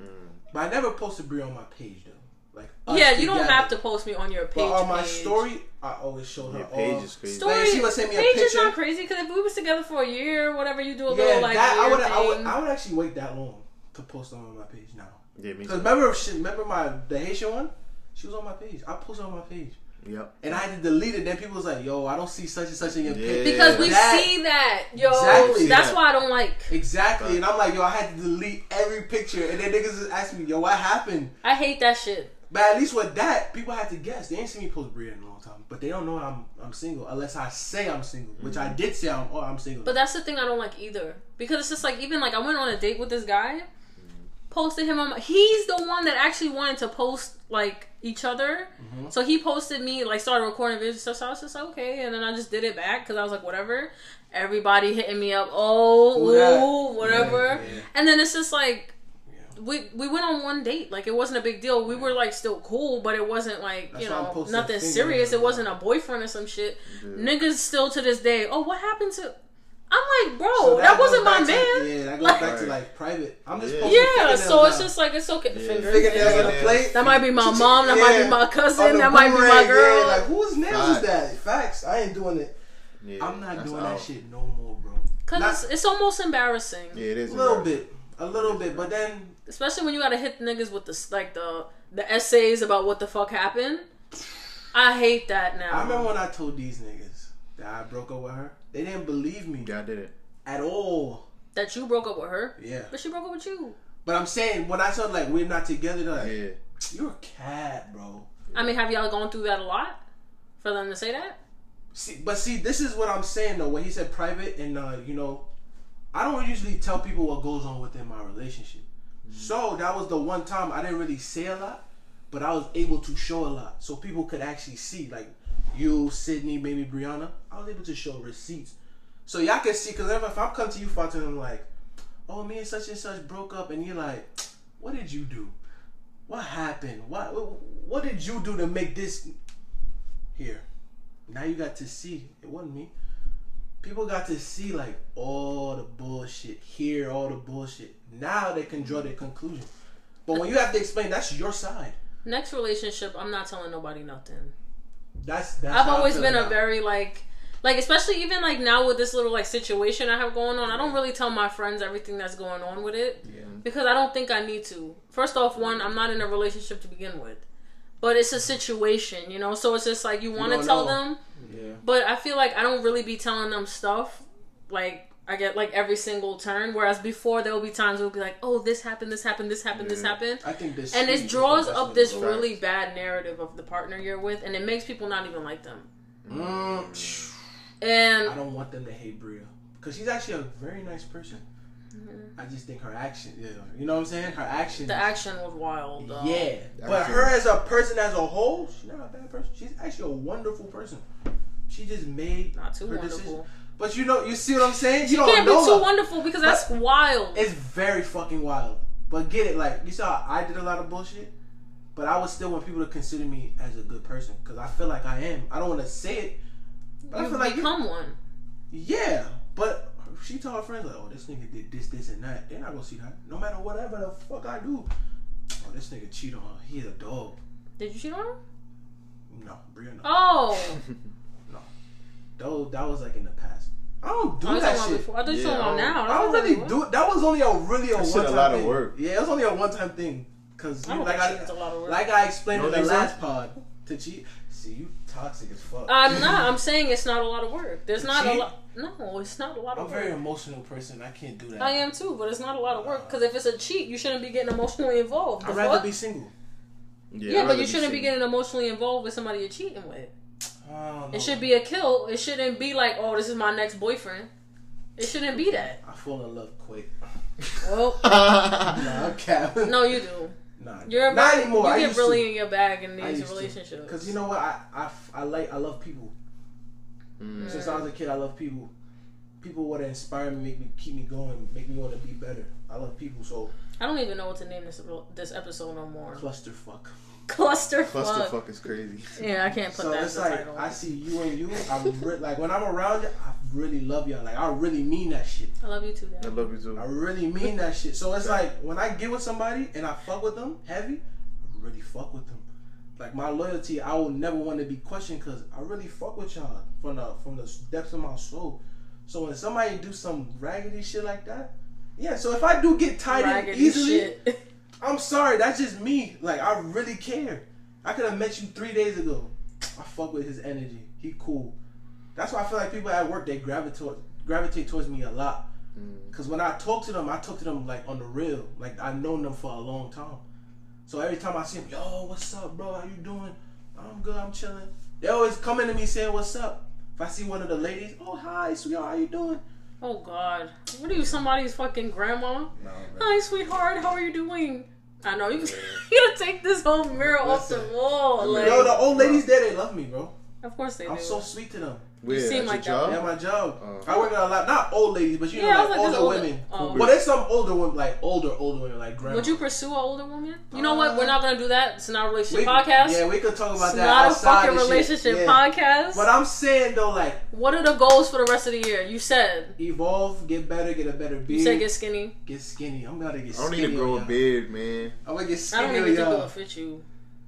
[SPEAKER 2] Mm.
[SPEAKER 3] But I never posted Brie on my page though. Like us
[SPEAKER 1] Yeah, you don't have to post me on your page.
[SPEAKER 3] But on my
[SPEAKER 1] page.
[SPEAKER 3] story, I always show her
[SPEAKER 2] Your
[SPEAKER 3] all.
[SPEAKER 2] page is crazy.
[SPEAKER 1] Story,
[SPEAKER 3] Like, she would send me a
[SPEAKER 1] page is not crazy because if we was together for a year, whatever, you do a
[SPEAKER 3] yeah,
[SPEAKER 1] little like
[SPEAKER 3] that I
[SPEAKER 1] weird
[SPEAKER 3] would, I would. I would actually wait that long to post them on my page now.
[SPEAKER 2] Yeah, me
[SPEAKER 3] Cause
[SPEAKER 2] too.
[SPEAKER 3] remember, she, remember my the Haitian one? She was on my page. I posted on my page.
[SPEAKER 2] Yep.
[SPEAKER 3] and I had to delete it. Then people was like, "Yo, I don't see such and such in your
[SPEAKER 2] Yeah.
[SPEAKER 3] picture."
[SPEAKER 1] Because we
[SPEAKER 3] That-
[SPEAKER 1] see that, yo.
[SPEAKER 3] Exactly.
[SPEAKER 1] That's
[SPEAKER 2] Yeah.
[SPEAKER 1] why I don't like.
[SPEAKER 3] Exactly, and I'm like, "Yo, I had to delete every picture," and then niggas just ask me, "Yo, what happened?"
[SPEAKER 1] I hate that shit.
[SPEAKER 3] But at least with that, people had to guess. They ain't seen me post Bria in a long time, but they don't know I'm I'm single unless I say I'm single, which I mm-hmm. did say I'm oh I'm single.
[SPEAKER 1] But that's the thing I don't like either. Because it's just like even like I went on a date with this guy, posted him on my he's the one that actually wanted to post like each other.
[SPEAKER 3] Mm-hmm.
[SPEAKER 1] So he posted me like started recording videos and stuff. So I was just okay, and then I just did it back because I was like whatever. Everybody hitting me up, oh, ooh, whatever.
[SPEAKER 3] Yeah, yeah.
[SPEAKER 1] And then it's just like
[SPEAKER 3] Yeah.
[SPEAKER 1] we we went on one date. Like it wasn't a big deal. We were like still cool, but it wasn't like
[SPEAKER 3] That's
[SPEAKER 1] you know nothing serious. It wasn't a boyfriend or some shit. Niggas still to this day. Oh, what happened to? I'm like, bro,
[SPEAKER 3] So
[SPEAKER 1] that,
[SPEAKER 3] goes
[SPEAKER 1] wasn't my
[SPEAKER 3] back to-
[SPEAKER 1] man.
[SPEAKER 3] yeah, that goes
[SPEAKER 1] Like-
[SPEAKER 3] back to like private. I'm just
[SPEAKER 2] Yeah.
[SPEAKER 3] posting
[SPEAKER 1] Yeah, so it's
[SPEAKER 3] now.
[SPEAKER 1] just like it's okay.
[SPEAKER 2] Yeah.
[SPEAKER 1] Fingers.
[SPEAKER 3] fingernails on the plate.
[SPEAKER 1] That might be my mom. That might be my cousin. That might be my girl.
[SPEAKER 3] Yeah, like whose nails is
[SPEAKER 2] Facts.
[SPEAKER 3] that? Facts. I ain't doing it.
[SPEAKER 2] Yeah,
[SPEAKER 3] I'm not doing
[SPEAKER 2] out.
[SPEAKER 3] that shit no more, bro.
[SPEAKER 1] Cause
[SPEAKER 3] Not-
[SPEAKER 1] it's, it's almost embarrassing,
[SPEAKER 2] Yeah, it is
[SPEAKER 3] a little bit, a little bit, but then
[SPEAKER 1] especially when you gotta hit niggas with the like the the essays about what the fuck happened. I hate that now.
[SPEAKER 3] I remember when I told these niggas that I broke up with her. They didn't believe me
[SPEAKER 2] Yeah, I did it.
[SPEAKER 3] at all.
[SPEAKER 1] that you broke up with her,
[SPEAKER 3] Yeah,
[SPEAKER 1] but she broke up with you.
[SPEAKER 3] but I'm saying when I said like we're not together, they're like
[SPEAKER 2] Yeah.
[SPEAKER 3] you're a cat, bro.
[SPEAKER 1] I mean, have y'all gone through that a lot for them to say that?
[SPEAKER 3] See, but see, this is what I'm saying though. When he said private, and uh, you know, I don't usually tell people what goes on within my relationship. So that was the one time I didn't really say a lot, but I was able to show a lot, so people could actually see. Like you, Sydney, maybe Brianna, I was able to show receipts, so y'all can see. Because if I'm coming to you, and I'm like, "Oh, me and such and such broke up," and you're like, "What did you do? What happened? What what did you do to make this here?" Now you got to see. It wasn't me. People got to see like all the bullshit, hear all the bullshit. Now they can draw their conclusion. But when you have to explain, that's your side.
[SPEAKER 1] Next relationship, I'm not telling nobody nothing.
[SPEAKER 3] That's that's.
[SPEAKER 1] I've always been a very like like especially even like now with this little like situation I have going on, I don't really tell my friends everything that's going on with it
[SPEAKER 2] Yeah.
[SPEAKER 1] because I don't think I need to. First off, one, I'm not in a relationship to begin with. But it's a mm-hmm. situation, you know? So it's just like you want to tell
[SPEAKER 3] know.
[SPEAKER 1] them,
[SPEAKER 3] Yeah.
[SPEAKER 1] but I feel like I don't really be telling them stuff like I get like every single turn whereas before there will be times where it'll be like, "Oh, this happened, this happened, this happened, this happened."
[SPEAKER 3] I think this
[SPEAKER 1] and
[SPEAKER 3] speed
[SPEAKER 1] it
[SPEAKER 3] is
[SPEAKER 1] draws up this
[SPEAKER 3] to go.
[SPEAKER 1] really bad narrative of the partner you're with and it makes people not even like them.
[SPEAKER 3] Mm, psh, I don't want them to hate Bria because she's actually a very nice person.
[SPEAKER 1] Mm-hmm.
[SPEAKER 3] I just think her action, yeah, you know what I'm saying? Her action,
[SPEAKER 1] the action was wild. Though.
[SPEAKER 3] yeah.
[SPEAKER 2] That
[SPEAKER 3] But
[SPEAKER 2] shit-
[SPEAKER 3] her as a person as a whole, she's not a bad person. She's actually a wonderful person. She just made
[SPEAKER 1] not too
[SPEAKER 3] her
[SPEAKER 1] wonderful.
[SPEAKER 3] decision. But you know, you see what I'm saying? You
[SPEAKER 1] You
[SPEAKER 3] don't
[SPEAKER 1] can't be too
[SPEAKER 3] her.
[SPEAKER 1] wonderful because that's wild.
[SPEAKER 3] It's very fucking wild. But get it, like you saw, I did a lot of bullshit, but I would still want people to consider me as a good person because I feel like I am. I don't want to say it, but I feel like
[SPEAKER 1] become one.
[SPEAKER 3] yeah. But she told her friends like, "Oh, this nigga did this, this, and that." They're not gonna see that. No matter whatever the fuck I do. Oh, this nigga cheat on her. He's a dog.
[SPEAKER 1] Did you cheat on her?
[SPEAKER 3] No, Bria, oh. no.
[SPEAKER 1] Oh,
[SPEAKER 3] That was, that was like in the past. I don't do
[SPEAKER 1] I
[SPEAKER 3] that shit.
[SPEAKER 1] before. I thought you
[SPEAKER 2] Yeah,
[SPEAKER 1] were talking about
[SPEAKER 2] I don't-
[SPEAKER 1] now.
[SPEAKER 3] I don't really do it. That was only a really a
[SPEAKER 2] That shit
[SPEAKER 3] one
[SPEAKER 2] a
[SPEAKER 3] time
[SPEAKER 2] lot of
[SPEAKER 3] thing.
[SPEAKER 2] work.
[SPEAKER 3] Yeah, it was only a one time thing. Cause
[SPEAKER 1] I
[SPEAKER 3] like
[SPEAKER 1] think
[SPEAKER 3] I
[SPEAKER 1] lot of work.
[SPEAKER 3] like I explained
[SPEAKER 2] You
[SPEAKER 3] in the
[SPEAKER 2] think so?
[SPEAKER 3] last pod to cheat. See, you toxic as fuck.
[SPEAKER 1] Uh, I'm not. I'm saying it's not a lot of work. There's not a lot. No, it's not a lot of work.
[SPEAKER 3] I'm a very emotional person. I can't do that.
[SPEAKER 1] I am too, but it's not a lot of work. Uh, because if it's a cheat, you shouldn't be getting emotionally involved. The
[SPEAKER 3] I'd rather
[SPEAKER 1] fuck?
[SPEAKER 3] be single.
[SPEAKER 1] yeah,
[SPEAKER 2] I'd
[SPEAKER 1] but
[SPEAKER 2] rather
[SPEAKER 1] you shouldn't be getting emotionally involved with somebody you're cheating with.
[SPEAKER 3] I don't know.
[SPEAKER 1] It should be a kill. It shouldn't be like, oh, this is my next boyfriend. It shouldn't be that.
[SPEAKER 3] I fall in love quick.
[SPEAKER 1] Well,
[SPEAKER 3] Nah, I'm capping.
[SPEAKER 1] no, you do.
[SPEAKER 3] nah,
[SPEAKER 1] You're
[SPEAKER 3] not
[SPEAKER 1] very-
[SPEAKER 3] anymore.
[SPEAKER 1] You
[SPEAKER 3] I
[SPEAKER 1] get really
[SPEAKER 3] to.
[SPEAKER 1] in your bag in these relationships.
[SPEAKER 3] Cause you know what? I, I, I like I love people.
[SPEAKER 2] Mm.
[SPEAKER 3] Since I was a kid, I love people. People want to inspire me, make me keep me going, make me want to be better. I love people. So
[SPEAKER 1] I don't even know what to name this this episode no more.
[SPEAKER 3] clusterfuck.
[SPEAKER 1] Cluster
[SPEAKER 2] Clusterfuck
[SPEAKER 1] fuck.
[SPEAKER 2] is crazy.
[SPEAKER 1] Yeah, I can't put
[SPEAKER 3] So
[SPEAKER 1] that
[SPEAKER 3] it's
[SPEAKER 1] as the
[SPEAKER 3] like
[SPEAKER 1] title.
[SPEAKER 3] I see you and you. I'm re- like when I'm around you, I really love y'all. Like I really mean that shit.
[SPEAKER 1] I love you too,
[SPEAKER 2] I love you too.
[SPEAKER 3] I really mean that shit. So it's like when I get with somebody and I fuck with them heavy, I really fuck with them. Like my loyalty, I will never want to be questioned because I really fuck with y'all from the from the depths of my soul. So when somebody do some raggedy shit like that, yeah. So if I do get tied in
[SPEAKER 1] Raggedy
[SPEAKER 3] easily,
[SPEAKER 1] shit.
[SPEAKER 3] I'm sorry. That's just me. Like I really care. I could have met you three days ago. I fuck with his energy. He cool. That's why I feel like people at work they gravitate gravitate towards me a lot.
[SPEAKER 2] Mm.
[SPEAKER 3] Cause when I talk to them, I talk to them like on the real. Like I've known them for a long time. So every time I see them, yo, what's up, bro? How you doing? I'm good. I'm chilling. They always coming to me saying, "What's up?" If I see one of the ladies, oh hi, sweetheart, how you doing?
[SPEAKER 1] Oh God, what are you? Somebody's fucking grandma?
[SPEAKER 2] No, man.
[SPEAKER 1] Hi, sweetheart. How are you doing? I know you. You gotta take this whole mirror off the wall. Like,
[SPEAKER 3] Yo, the old ladies there, they love me, bro.
[SPEAKER 1] of course they
[SPEAKER 3] I'm
[SPEAKER 1] do.
[SPEAKER 3] so sweet to them.
[SPEAKER 2] Where,
[SPEAKER 1] seem
[SPEAKER 2] at
[SPEAKER 1] like
[SPEAKER 2] your
[SPEAKER 1] that.
[SPEAKER 3] Yeah, my job.
[SPEAKER 2] Oh.
[SPEAKER 3] I work with a lot, not old ladies, but you
[SPEAKER 1] Yeah,
[SPEAKER 3] know, like
[SPEAKER 1] like,
[SPEAKER 3] older
[SPEAKER 1] older-
[SPEAKER 3] women.
[SPEAKER 1] oh.
[SPEAKER 3] But there's some older women, like older, older women, like grandma.
[SPEAKER 1] Would you pursue an older woman? You know what?
[SPEAKER 3] Uh,
[SPEAKER 1] We're not gonna do that. It's not a relationship
[SPEAKER 3] We-
[SPEAKER 1] podcast.
[SPEAKER 3] Yeah, we could talk about
[SPEAKER 1] it's
[SPEAKER 3] that.
[SPEAKER 1] not a fucking relationship
[SPEAKER 3] Yeah.
[SPEAKER 1] podcast.
[SPEAKER 3] But I'm saying though, like
[SPEAKER 1] what are the goals for the rest of the year? You said.
[SPEAKER 3] evolve, get better, get a better beard,
[SPEAKER 1] You said get skinny.
[SPEAKER 3] get skinny. I'm gonna get skinny.
[SPEAKER 2] I don't
[SPEAKER 3] skinny.
[SPEAKER 2] need to grow
[SPEAKER 3] on
[SPEAKER 2] a beard, man.
[SPEAKER 3] I'm gonna get skinny.
[SPEAKER 1] I
[SPEAKER 3] skinny.
[SPEAKER 1] don't
[SPEAKER 3] on
[SPEAKER 1] even think
[SPEAKER 3] y'all.
[SPEAKER 1] it would fit you.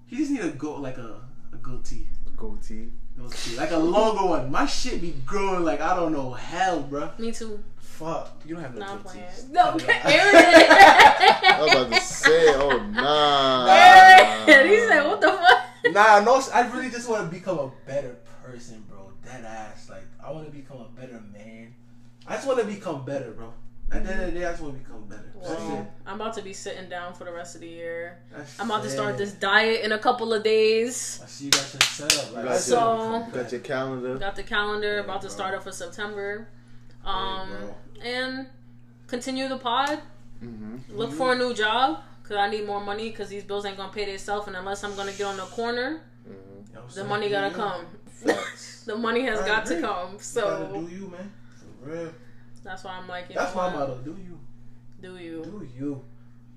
[SPEAKER 3] He just need to go like a a goatee.
[SPEAKER 2] Goatee.
[SPEAKER 3] Goatee. Like a longer one. My shit be growing like I don't know hell, bro.
[SPEAKER 1] Me too.
[SPEAKER 3] Fuck. You don't have no
[SPEAKER 1] Nah, I'm No,
[SPEAKER 2] I was about to say, oh nah.
[SPEAKER 1] Aron, he said, "What the fuck?"
[SPEAKER 3] Nah, no. I really just want to become a better person, bro. Dead ass. Like I want to become a better man. I just want to become better, bro. At the end of the day, I just want to become better. That's
[SPEAKER 1] Well,
[SPEAKER 3] it.
[SPEAKER 1] I'm about to be sitting down for the rest of the year.
[SPEAKER 3] That's
[SPEAKER 1] I'm about to start this diet in a couple of days.
[SPEAKER 3] I see you got your setup. Like,
[SPEAKER 2] You
[SPEAKER 3] I
[SPEAKER 2] got,
[SPEAKER 1] So-
[SPEAKER 2] your, got your calendar.
[SPEAKER 1] Got the calendar
[SPEAKER 2] Yeah,
[SPEAKER 1] about to start up for September. Um,
[SPEAKER 3] Yeah,
[SPEAKER 1] and continue the pod.
[SPEAKER 2] hmm
[SPEAKER 1] Look for a new job because I need more money because these bills ain't gonna pay themselves. And unless I'm gonna get on the corner,
[SPEAKER 2] hmm
[SPEAKER 3] You know what I'm
[SPEAKER 1] the
[SPEAKER 3] saying?
[SPEAKER 1] money
[SPEAKER 3] Do
[SPEAKER 1] gotta
[SPEAKER 3] you.
[SPEAKER 1] come. The money has
[SPEAKER 3] I
[SPEAKER 1] got to
[SPEAKER 3] agree.
[SPEAKER 1] come.
[SPEAKER 3] You
[SPEAKER 1] So
[SPEAKER 3] do you, man. For real.
[SPEAKER 1] That's why I'm like, you
[SPEAKER 3] That's
[SPEAKER 1] know
[SPEAKER 3] my
[SPEAKER 1] what?
[SPEAKER 3] motto. Do you?
[SPEAKER 1] Do you?
[SPEAKER 3] Do you?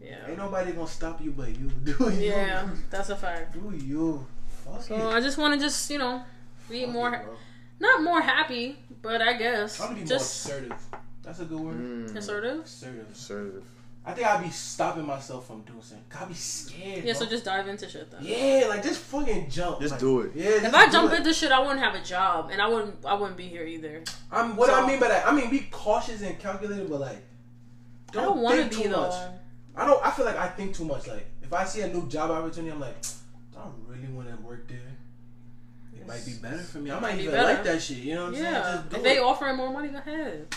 [SPEAKER 1] Yeah.
[SPEAKER 3] Ain't nobody gonna stop you but you. Do you?
[SPEAKER 1] Yeah, that's a fact.
[SPEAKER 3] Do you? Fuck
[SPEAKER 1] So
[SPEAKER 3] it.
[SPEAKER 1] I just want to just you know be
[SPEAKER 3] Fuck
[SPEAKER 1] more,
[SPEAKER 3] it,
[SPEAKER 1] not more happy, but I guess
[SPEAKER 3] I'm be
[SPEAKER 1] just
[SPEAKER 3] more assertive. That's a good word.
[SPEAKER 2] Mm.
[SPEAKER 1] assertive.
[SPEAKER 3] Assertive.
[SPEAKER 2] Assertive.
[SPEAKER 3] I think I'll be stopping myself from doing something. I'll be scared.
[SPEAKER 1] Yeah, so just dive into shit then.
[SPEAKER 3] yeah, like just fucking jump.
[SPEAKER 2] Just
[SPEAKER 3] like,
[SPEAKER 2] do it.
[SPEAKER 3] Yeah.
[SPEAKER 1] If I
[SPEAKER 3] do
[SPEAKER 1] jump
[SPEAKER 3] it.
[SPEAKER 1] into shit, I wouldn't have a job, and I wouldn't. I wouldn't be here either.
[SPEAKER 3] I'm what
[SPEAKER 1] So-
[SPEAKER 3] I mean by that. I mean be cautious and calculated, but like
[SPEAKER 1] I don't want to
[SPEAKER 3] think
[SPEAKER 1] be
[SPEAKER 3] too
[SPEAKER 1] though.
[SPEAKER 3] much. I don't. I feel like I think too much. Like if I see a new job opportunity, I'm like, do I really want to work there? It might be better for me. I might
[SPEAKER 1] Might be
[SPEAKER 3] even
[SPEAKER 1] better.
[SPEAKER 3] like that shit. You know what I'm saying?
[SPEAKER 1] Yeah,
[SPEAKER 3] Just
[SPEAKER 1] if they
[SPEAKER 3] it.
[SPEAKER 1] offering more money, go ahead.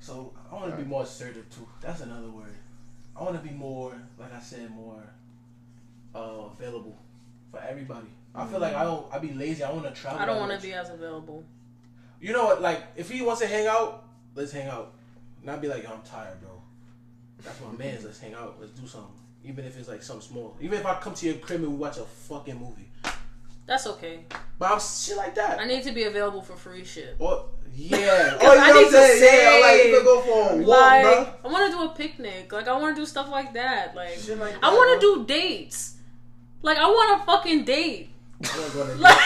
[SPEAKER 3] So I want to be more assertive too. That's another word. I want to be more, like I said, more uh, available for everybody. I feel like I don't. I be lazy. I want to travel.
[SPEAKER 1] I don't want to be as available.
[SPEAKER 3] You know what? Like if he wants to hang out, let's hang out. Not be like, Yo, I'm tired, bro. That's my man's. Let's hang out. Let's do something. Even if it's like something small. Even if I come to your crib and we watch a fucking movie.
[SPEAKER 1] That's okay.
[SPEAKER 3] But I'm shit like that.
[SPEAKER 1] I need to be available for free shit.
[SPEAKER 3] Yeah. Oh, you
[SPEAKER 1] I
[SPEAKER 3] know what
[SPEAKER 1] need
[SPEAKER 3] I'm
[SPEAKER 1] to
[SPEAKER 3] saying? Yeah. Like you could go for a walk,
[SPEAKER 1] Like
[SPEAKER 3] bro.
[SPEAKER 1] I want to do a picnic. Like I want to do stuff like that. Like
[SPEAKER 3] like
[SPEAKER 1] I want to do dates. Like I want a fucking date.
[SPEAKER 3] I wanna go on a date,
[SPEAKER 1] Like-.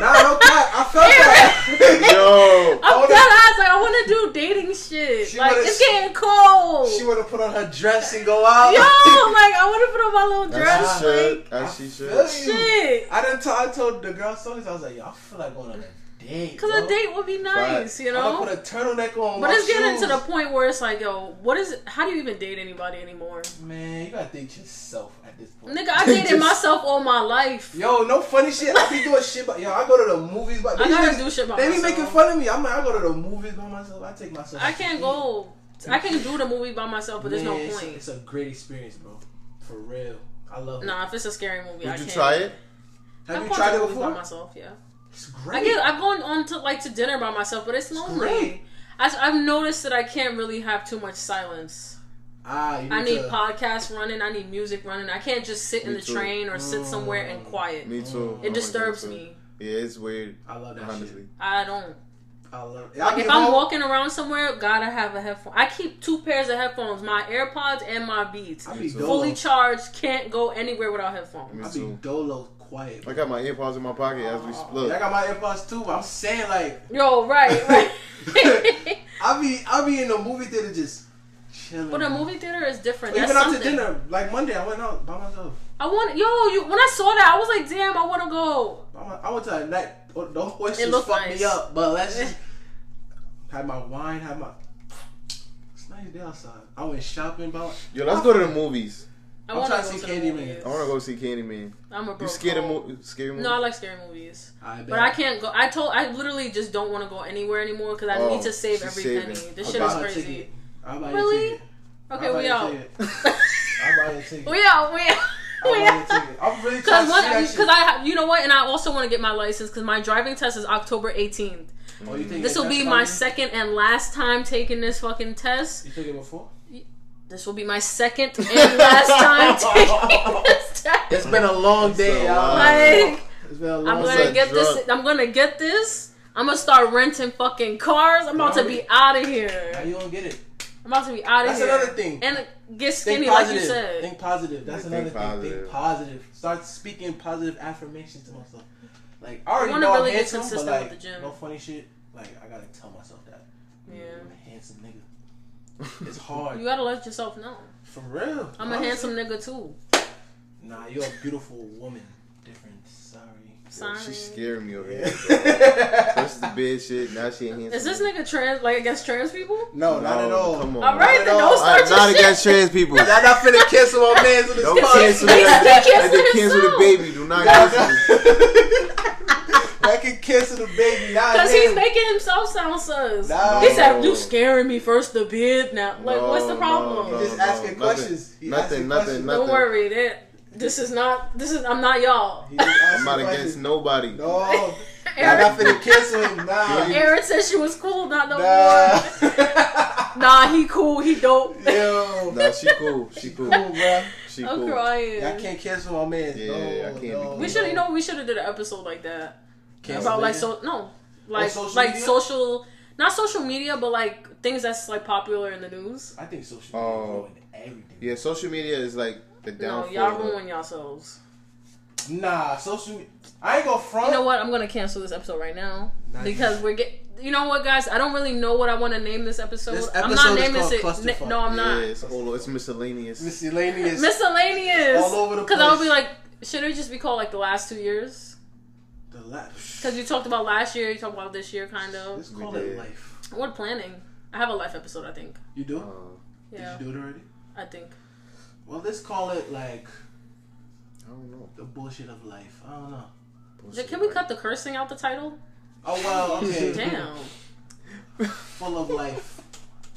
[SPEAKER 3] Nah, no cap. I felt that.
[SPEAKER 2] Yo.
[SPEAKER 1] I'm
[SPEAKER 3] wanna-
[SPEAKER 1] dead ass. Like I want to do dating shit.
[SPEAKER 3] She
[SPEAKER 1] like
[SPEAKER 3] wanna-
[SPEAKER 1] it's getting cold.
[SPEAKER 3] she wanna put on her dress and go out.
[SPEAKER 1] Yo, like I want to put on my little
[SPEAKER 2] As
[SPEAKER 1] dress.
[SPEAKER 2] she should.
[SPEAKER 1] Like
[SPEAKER 2] As she
[SPEAKER 3] I
[SPEAKER 2] should.
[SPEAKER 3] feel
[SPEAKER 1] shit.
[SPEAKER 3] I didn't tell. I told the girl stories. I was like, yo, I feel like going on a date.
[SPEAKER 1] Cause a date would be nice,
[SPEAKER 2] Facts.
[SPEAKER 1] you
[SPEAKER 3] I'm
[SPEAKER 1] know.
[SPEAKER 3] put a turtleneck on.
[SPEAKER 1] But
[SPEAKER 3] my
[SPEAKER 1] it's getting to the point where it's like, yo, what is? it? How do you even date anybody anymore?
[SPEAKER 3] Man, you gotta date yourself at this point.
[SPEAKER 1] Nigga, I dated
[SPEAKER 2] Just-
[SPEAKER 1] myself all my life.
[SPEAKER 3] Yo, no funny shit. I be doing shit, but yo, I go to the movies, but
[SPEAKER 1] I
[SPEAKER 3] these
[SPEAKER 1] gotta
[SPEAKER 3] niggas-
[SPEAKER 1] do shit by
[SPEAKER 3] They be making fun of me. I'm like, I go to the movies by myself. I take myself.
[SPEAKER 1] I can't go. I can do the movie by myself, but there's no
[SPEAKER 3] it's-
[SPEAKER 1] point.
[SPEAKER 3] It's, a great experience, bro. For real, I love it.
[SPEAKER 1] Nah, if it's a scary movie, I
[SPEAKER 2] Would you
[SPEAKER 1] can't.
[SPEAKER 2] try it?
[SPEAKER 3] Have
[SPEAKER 1] I've
[SPEAKER 3] you tried it
[SPEAKER 1] movies by myself, yeah.
[SPEAKER 3] It's great.
[SPEAKER 1] I get. I've gone on to like to dinner by myself, but it's lonely.
[SPEAKER 3] great.
[SPEAKER 1] I, have noticed that I can't really have too much silence.
[SPEAKER 3] ah, you
[SPEAKER 1] I need
[SPEAKER 3] to-
[SPEAKER 1] podcasts running. I need music running. I can't just sit in the
[SPEAKER 2] too.
[SPEAKER 1] train or sit somewhere and
[SPEAKER 3] Mm.
[SPEAKER 1] quiet.
[SPEAKER 2] Me too.
[SPEAKER 1] It
[SPEAKER 2] Oh
[SPEAKER 1] disturbs
[SPEAKER 2] God,
[SPEAKER 1] me.
[SPEAKER 2] Yeah, it's weird.
[SPEAKER 3] I love that
[SPEAKER 2] Honestly.
[SPEAKER 3] shit.
[SPEAKER 1] I don't.
[SPEAKER 3] I love it.
[SPEAKER 1] Like
[SPEAKER 3] I
[SPEAKER 1] if I'm
[SPEAKER 3] home-
[SPEAKER 1] walking around somewhere, gotta have a headphone. I keep two pairs of headphones, my AirPods and my Beats.
[SPEAKER 3] I be
[SPEAKER 2] too.
[SPEAKER 3] dolo.
[SPEAKER 1] Fully charged, can't go anywhere without
[SPEAKER 2] Me
[SPEAKER 1] headphones.
[SPEAKER 3] I be dolo quiet.
[SPEAKER 2] I got my AirPods in my pocket as we oh.
[SPEAKER 3] Yeah,
[SPEAKER 2] split.
[SPEAKER 3] I got my AirPods too. But I'm saying like,
[SPEAKER 1] Yo, right, right.
[SPEAKER 3] I be I be in the movie theater just chilling.
[SPEAKER 1] but a movie theater is different.
[SPEAKER 3] Even
[SPEAKER 1] That's
[SPEAKER 3] out to dinner, like Monday, I went out by myself.
[SPEAKER 1] I want yo, you when I saw that, I was like, damn, I want to go.
[SPEAKER 3] I went, to a night. Those oysters
[SPEAKER 1] It looked
[SPEAKER 3] fucked
[SPEAKER 1] nice.
[SPEAKER 3] me up, but let's just had my wine, had my. It's nice day outside. I went shopping, but
[SPEAKER 2] Yo, let's go to the movies.
[SPEAKER 1] I
[SPEAKER 3] I'm
[SPEAKER 1] want
[SPEAKER 3] trying
[SPEAKER 1] to
[SPEAKER 3] to see
[SPEAKER 1] to the
[SPEAKER 3] Candyman.
[SPEAKER 2] I want to go see Candyman.
[SPEAKER 1] I'm a
[SPEAKER 2] You scared of
[SPEAKER 1] hoe.
[SPEAKER 2] mo- scary movies?
[SPEAKER 1] No, I like scary movies,
[SPEAKER 3] I
[SPEAKER 1] but I can't go. I told I literally just don't want to go anywhere anymore because I
[SPEAKER 2] Oh,
[SPEAKER 1] need to save every
[SPEAKER 2] saving.
[SPEAKER 1] penny. This
[SPEAKER 3] I'll
[SPEAKER 1] shit is crazy.
[SPEAKER 3] ticket. I'll buy
[SPEAKER 1] Really? Okay, we
[SPEAKER 3] your
[SPEAKER 1] out.
[SPEAKER 3] I'll buy your ticket.
[SPEAKER 1] we out. We out.
[SPEAKER 3] I'll
[SPEAKER 1] We
[SPEAKER 3] buy your
[SPEAKER 1] out.
[SPEAKER 3] ticket. I'm really trying
[SPEAKER 1] Because
[SPEAKER 3] to
[SPEAKER 1] what?
[SPEAKER 3] see that
[SPEAKER 1] Because. I, you know what, and I also want to get my license because my driving test is October 18th.
[SPEAKER 3] Oh,
[SPEAKER 1] This will be
[SPEAKER 3] test
[SPEAKER 1] my second and last time taking this fucking test.
[SPEAKER 3] You took it before?
[SPEAKER 1] This will be my second and last time taking this test.
[SPEAKER 3] It's been a long day,
[SPEAKER 2] So,
[SPEAKER 3] y'all.
[SPEAKER 1] Like,
[SPEAKER 3] It's been a long
[SPEAKER 1] I'm gonna
[SPEAKER 2] that
[SPEAKER 1] get this. I'm gonna get this. I'm gonna start renting fucking cars. I'm about to be out of here.
[SPEAKER 3] How
[SPEAKER 1] here.
[SPEAKER 3] you gonna get it?
[SPEAKER 1] I'm about to be out of
[SPEAKER 3] That's
[SPEAKER 1] here.
[SPEAKER 3] That's another thing.
[SPEAKER 1] And get
[SPEAKER 3] Think
[SPEAKER 1] skinny, like
[SPEAKER 3] positive.
[SPEAKER 1] you said.
[SPEAKER 3] Think positive. That's
[SPEAKER 2] Yeah,
[SPEAKER 3] another
[SPEAKER 2] think
[SPEAKER 3] thing. Think positive. Start speaking positive affirmations to myself. Like I already
[SPEAKER 1] wanna
[SPEAKER 3] know
[SPEAKER 1] really
[SPEAKER 3] I'm
[SPEAKER 1] get
[SPEAKER 3] handsome,
[SPEAKER 1] consistent
[SPEAKER 3] but
[SPEAKER 1] with
[SPEAKER 3] like
[SPEAKER 1] the gym.
[SPEAKER 3] no funny shit. Like I gotta tell myself that.
[SPEAKER 1] Yeah.
[SPEAKER 3] I'm a handsome nigga. It's hard.
[SPEAKER 1] You gotta let yourself know.
[SPEAKER 3] For real.
[SPEAKER 1] I'm a handsome nigga too.
[SPEAKER 3] Nah, you're a beautiful woman. Different. Sorry.
[SPEAKER 1] Sorry.
[SPEAKER 2] She's scaring me over
[SPEAKER 3] Yeah.
[SPEAKER 2] here. First the bed shit, now she ain't
[SPEAKER 1] Is this nigga trans like against trans people?
[SPEAKER 3] No, not at all.
[SPEAKER 2] come on.
[SPEAKER 1] All right,
[SPEAKER 3] Not
[SPEAKER 1] then don't start
[SPEAKER 2] I'm
[SPEAKER 1] your
[SPEAKER 2] not
[SPEAKER 1] shit.
[SPEAKER 2] against trans people.
[SPEAKER 3] Y'all not finna cancel my man's with this
[SPEAKER 2] Don't
[SPEAKER 3] podcast.
[SPEAKER 2] cancel
[SPEAKER 1] He
[SPEAKER 2] that.
[SPEAKER 1] canceled
[SPEAKER 2] Like cancel the baby. Do not cancel.
[SPEAKER 3] I can cancel the baby. Not
[SPEAKER 1] Cause he's making himself sound sus.
[SPEAKER 3] Nah.
[SPEAKER 1] He said, "You scaring me first the bid now." Like, what's the problem?
[SPEAKER 2] no,
[SPEAKER 3] He's just asking
[SPEAKER 2] nothing.
[SPEAKER 3] questions. He
[SPEAKER 2] Nothing,
[SPEAKER 3] asking
[SPEAKER 2] nothing,
[SPEAKER 3] questions.
[SPEAKER 2] nothing.
[SPEAKER 1] Don't worry, that this is not. This is. I'm not y'all.
[SPEAKER 3] He just asking
[SPEAKER 2] I'm not
[SPEAKER 3] questions.
[SPEAKER 2] against nobody.
[SPEAKER 3] No, y'all
[SPEAKER 1] Aron,
[SPEAKER 3] not finna cancel him. Nah.
[SPEAKER 1] Aron said she was cool, not no more.
[SPEAKER 3] Nah.
[SPEAKER 1] Nah, he cool. He dope.
[SPEAKER 3] Yo.
[SPEAKER 2] Nah, she cool. She cool.
[SPEAKER 3] Cool, bro.
[SPEAKER 2] She cool.
[SPEAKER 1] I'm
[SPEAKER 2] cool.
[SPEAKER 1] crying.
[SPEAKER 3] Y'all can't cancel my man.
[SPEAKER 2] Yeah,
[SPEAKER 3] no,
[SPEAKER 2] I can't be
[SPEAKER 3] no.
[SPEAKER 1] we should, you know, we should have did an episode like that
[SPEAKER 3] Cancel
[SPEAKER 1] about like so no, like
[SPEAKER 3] social
[SPEAKER 1] like
[SPEAKER 3] media?
[SPEAKER 1] social, not social media, but like things that's like popular in the news.
[SPEAKER 3] I think social oh. media
[SPEAKER 2] Oh.
[SPEAKER 3] ruined everything.
[SPEAKER 2] Yeah, social media is like the
[SPEAKER 1] No, y'all
[SPEAKER 2] of-
[SPEAKER 1] ruin yourselves.
[SPEAKER 3] Nah, social. I ain't gonna front.
[SPEAKER 1] You know what? I'm gonna cancel this episode right now
[SPEAKER 3] Nah,
[SPEAKER 1] because we're get. You know what, guys? I don't really know what I want to name this episode.
[SPEAKER 3] This
[SPEAKER 1] I'm
[SPEAKER 3] episode
[SPEAKER 1] not
[SPEAKER 3] is
[SPEAKER 1] naming
[SPEAKER 3] called
[SPEAKER 1] it.
[SPEAKER 3] Clusterfuck.
[SPEAKER 1] No, I'm
[SPEAKER 2] yeah,
[SPEAKER 1] not.
[SPEAKER 2] it's all it's miscellaneous.
[SPEAKER 3] Miscellaneous.
[SPEAKER 1] Miscellaneous.
[SPEAKER 3] All over the
[SPEAKER 1] Because I would be like, should it just be called like the last two years?
[SPEAKER 3] the last.
[SPEAKER 1] Because you talked about last year, you talked about this year, kind of.
[SPEAKER 3] Let's call it life.
[SPEAKER 1] What planning? I have a life episode, I think.
[SPEAKER 3] You do?
[SPEAKER 2] Uh,
[SPEAKER 1] Yeah,
[SPEAKER 3] Did you do it already?
[SPEAKER 1] I think.
[SPEAKER 3] Well, let's call it like
[SPEAKER 2] I don't know.
[SPEAKER 3] the bullshit of life. I don't know.
[SPEAKER 2] Bullshit,
[SPEAKER 1] Can we
[SPEAKER 2] right?
[SPEAKER 1] cut the cursing out the title?
[SPEAKER 3] Oh well, okay.
[SPEAKER 1] Damn.
[SPEAKER 3] Full of life.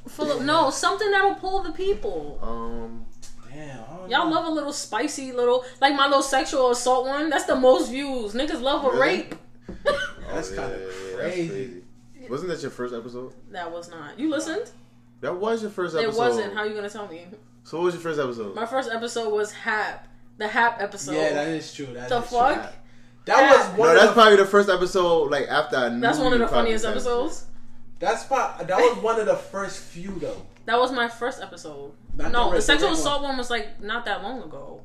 [SPEAKER 1] Full of no something that'll pull the people.
[SPEAKER 2] Um,
[SPEAKER 3] Damn. I
[SPEAKER 1] Y'all
[SPEAKER 3] know.
[SPEAKER 1] love a little spicy little like my little sexual assault one. That's the most views. Niggas love a
[SPEAKER 2] Really?
[SPEAKER 1] rape.
[SPEAKER 3] That's
[SPEAKER 2] oh,
[SPEAKER 3] kinda
[SPEAKER 2] yeah, yeah, yeah,
[SPEAKER 3] crazy.
[SPEAKER 2] Crazy. Wasn't that your first episode?
[SPEAKER 1] That was not. You listened?
[SPEAKER 2] That was your first episode.
[SPEAKER 1] It wasn't. How you gonna tell me?
[SPEAKER 2] So what was your first episode?
[SPEAKER 1] My first episode was Hap. The Hap episode.
[SPEAKER 3] yeah, that is true. That
[SPEAKER 1] the
[SPEAKER 3] is true.
[SPEAKER 1] fuck?
[SPEAKER 3] That was one
[SPEAKER 2] no,
[SPEAKER 3] of
[SPEAKER 2] that's
[SPEAKER 3] the.
[SPEAKER 2] probably the first episode. Like after I knew.
[SPEAKER 1] That's one of the funniest
[SPEAKER 2] said
[SPEAKER 1] episodes.
[SPEAKER 3] That's pro- That was one of the first few though.
[SPEAKER 1] That was my first episode.
[SPEAKER 3] Not
[SPEAKER 1] no,
[SPEAKER 3] the
[SPEAKER 1] the, sexual
[SPEAKER 3] red one.
[SPEAKER 1] assault one was like not that long ago.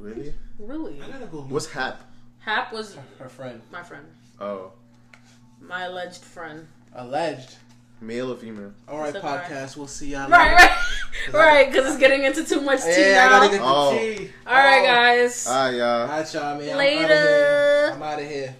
[SPEAKER 2] Really?
[SPEAKER 1] Really?
[SPEAKER 3] I gotta go. Look.
[SPEAKER 2] What's Hap?
[SPEAKER 1] Hap was
[SPEAKER 3] her friend?
[SPEAKER 1] my friend,
[SPEAKER 2] Oh,
[SPEAKER 1] my alleged friend.
[SPEAKER 3] Alleged.
[SPEAKER 2] Male or female?
[SPEAKER 3] All right,
[SPEAKER 1] Except right.
[SPEAKER 3] podcast. We'll see y'all.
[SPEAKER 1] Right,
[SPEAKER 3] later.
[SPEAKER 1] right, right. Because it's getting into too much tea
[SPEAKER 3] Yeah, I gotta get the
[SPEAKER 2] Oh.
[SPEAKER 3] tea.
[SPEAKER 1] All right,
[SPEAKER 3] Oh.
[SPEAKER 1] guys.
[SPEAKER 2] All right, y'all.
[SPEAKER 3] All right, y'all, man. I'm outta
[SPEAKER 1] Later.
[SPEAKER 3] here. I'm out of here.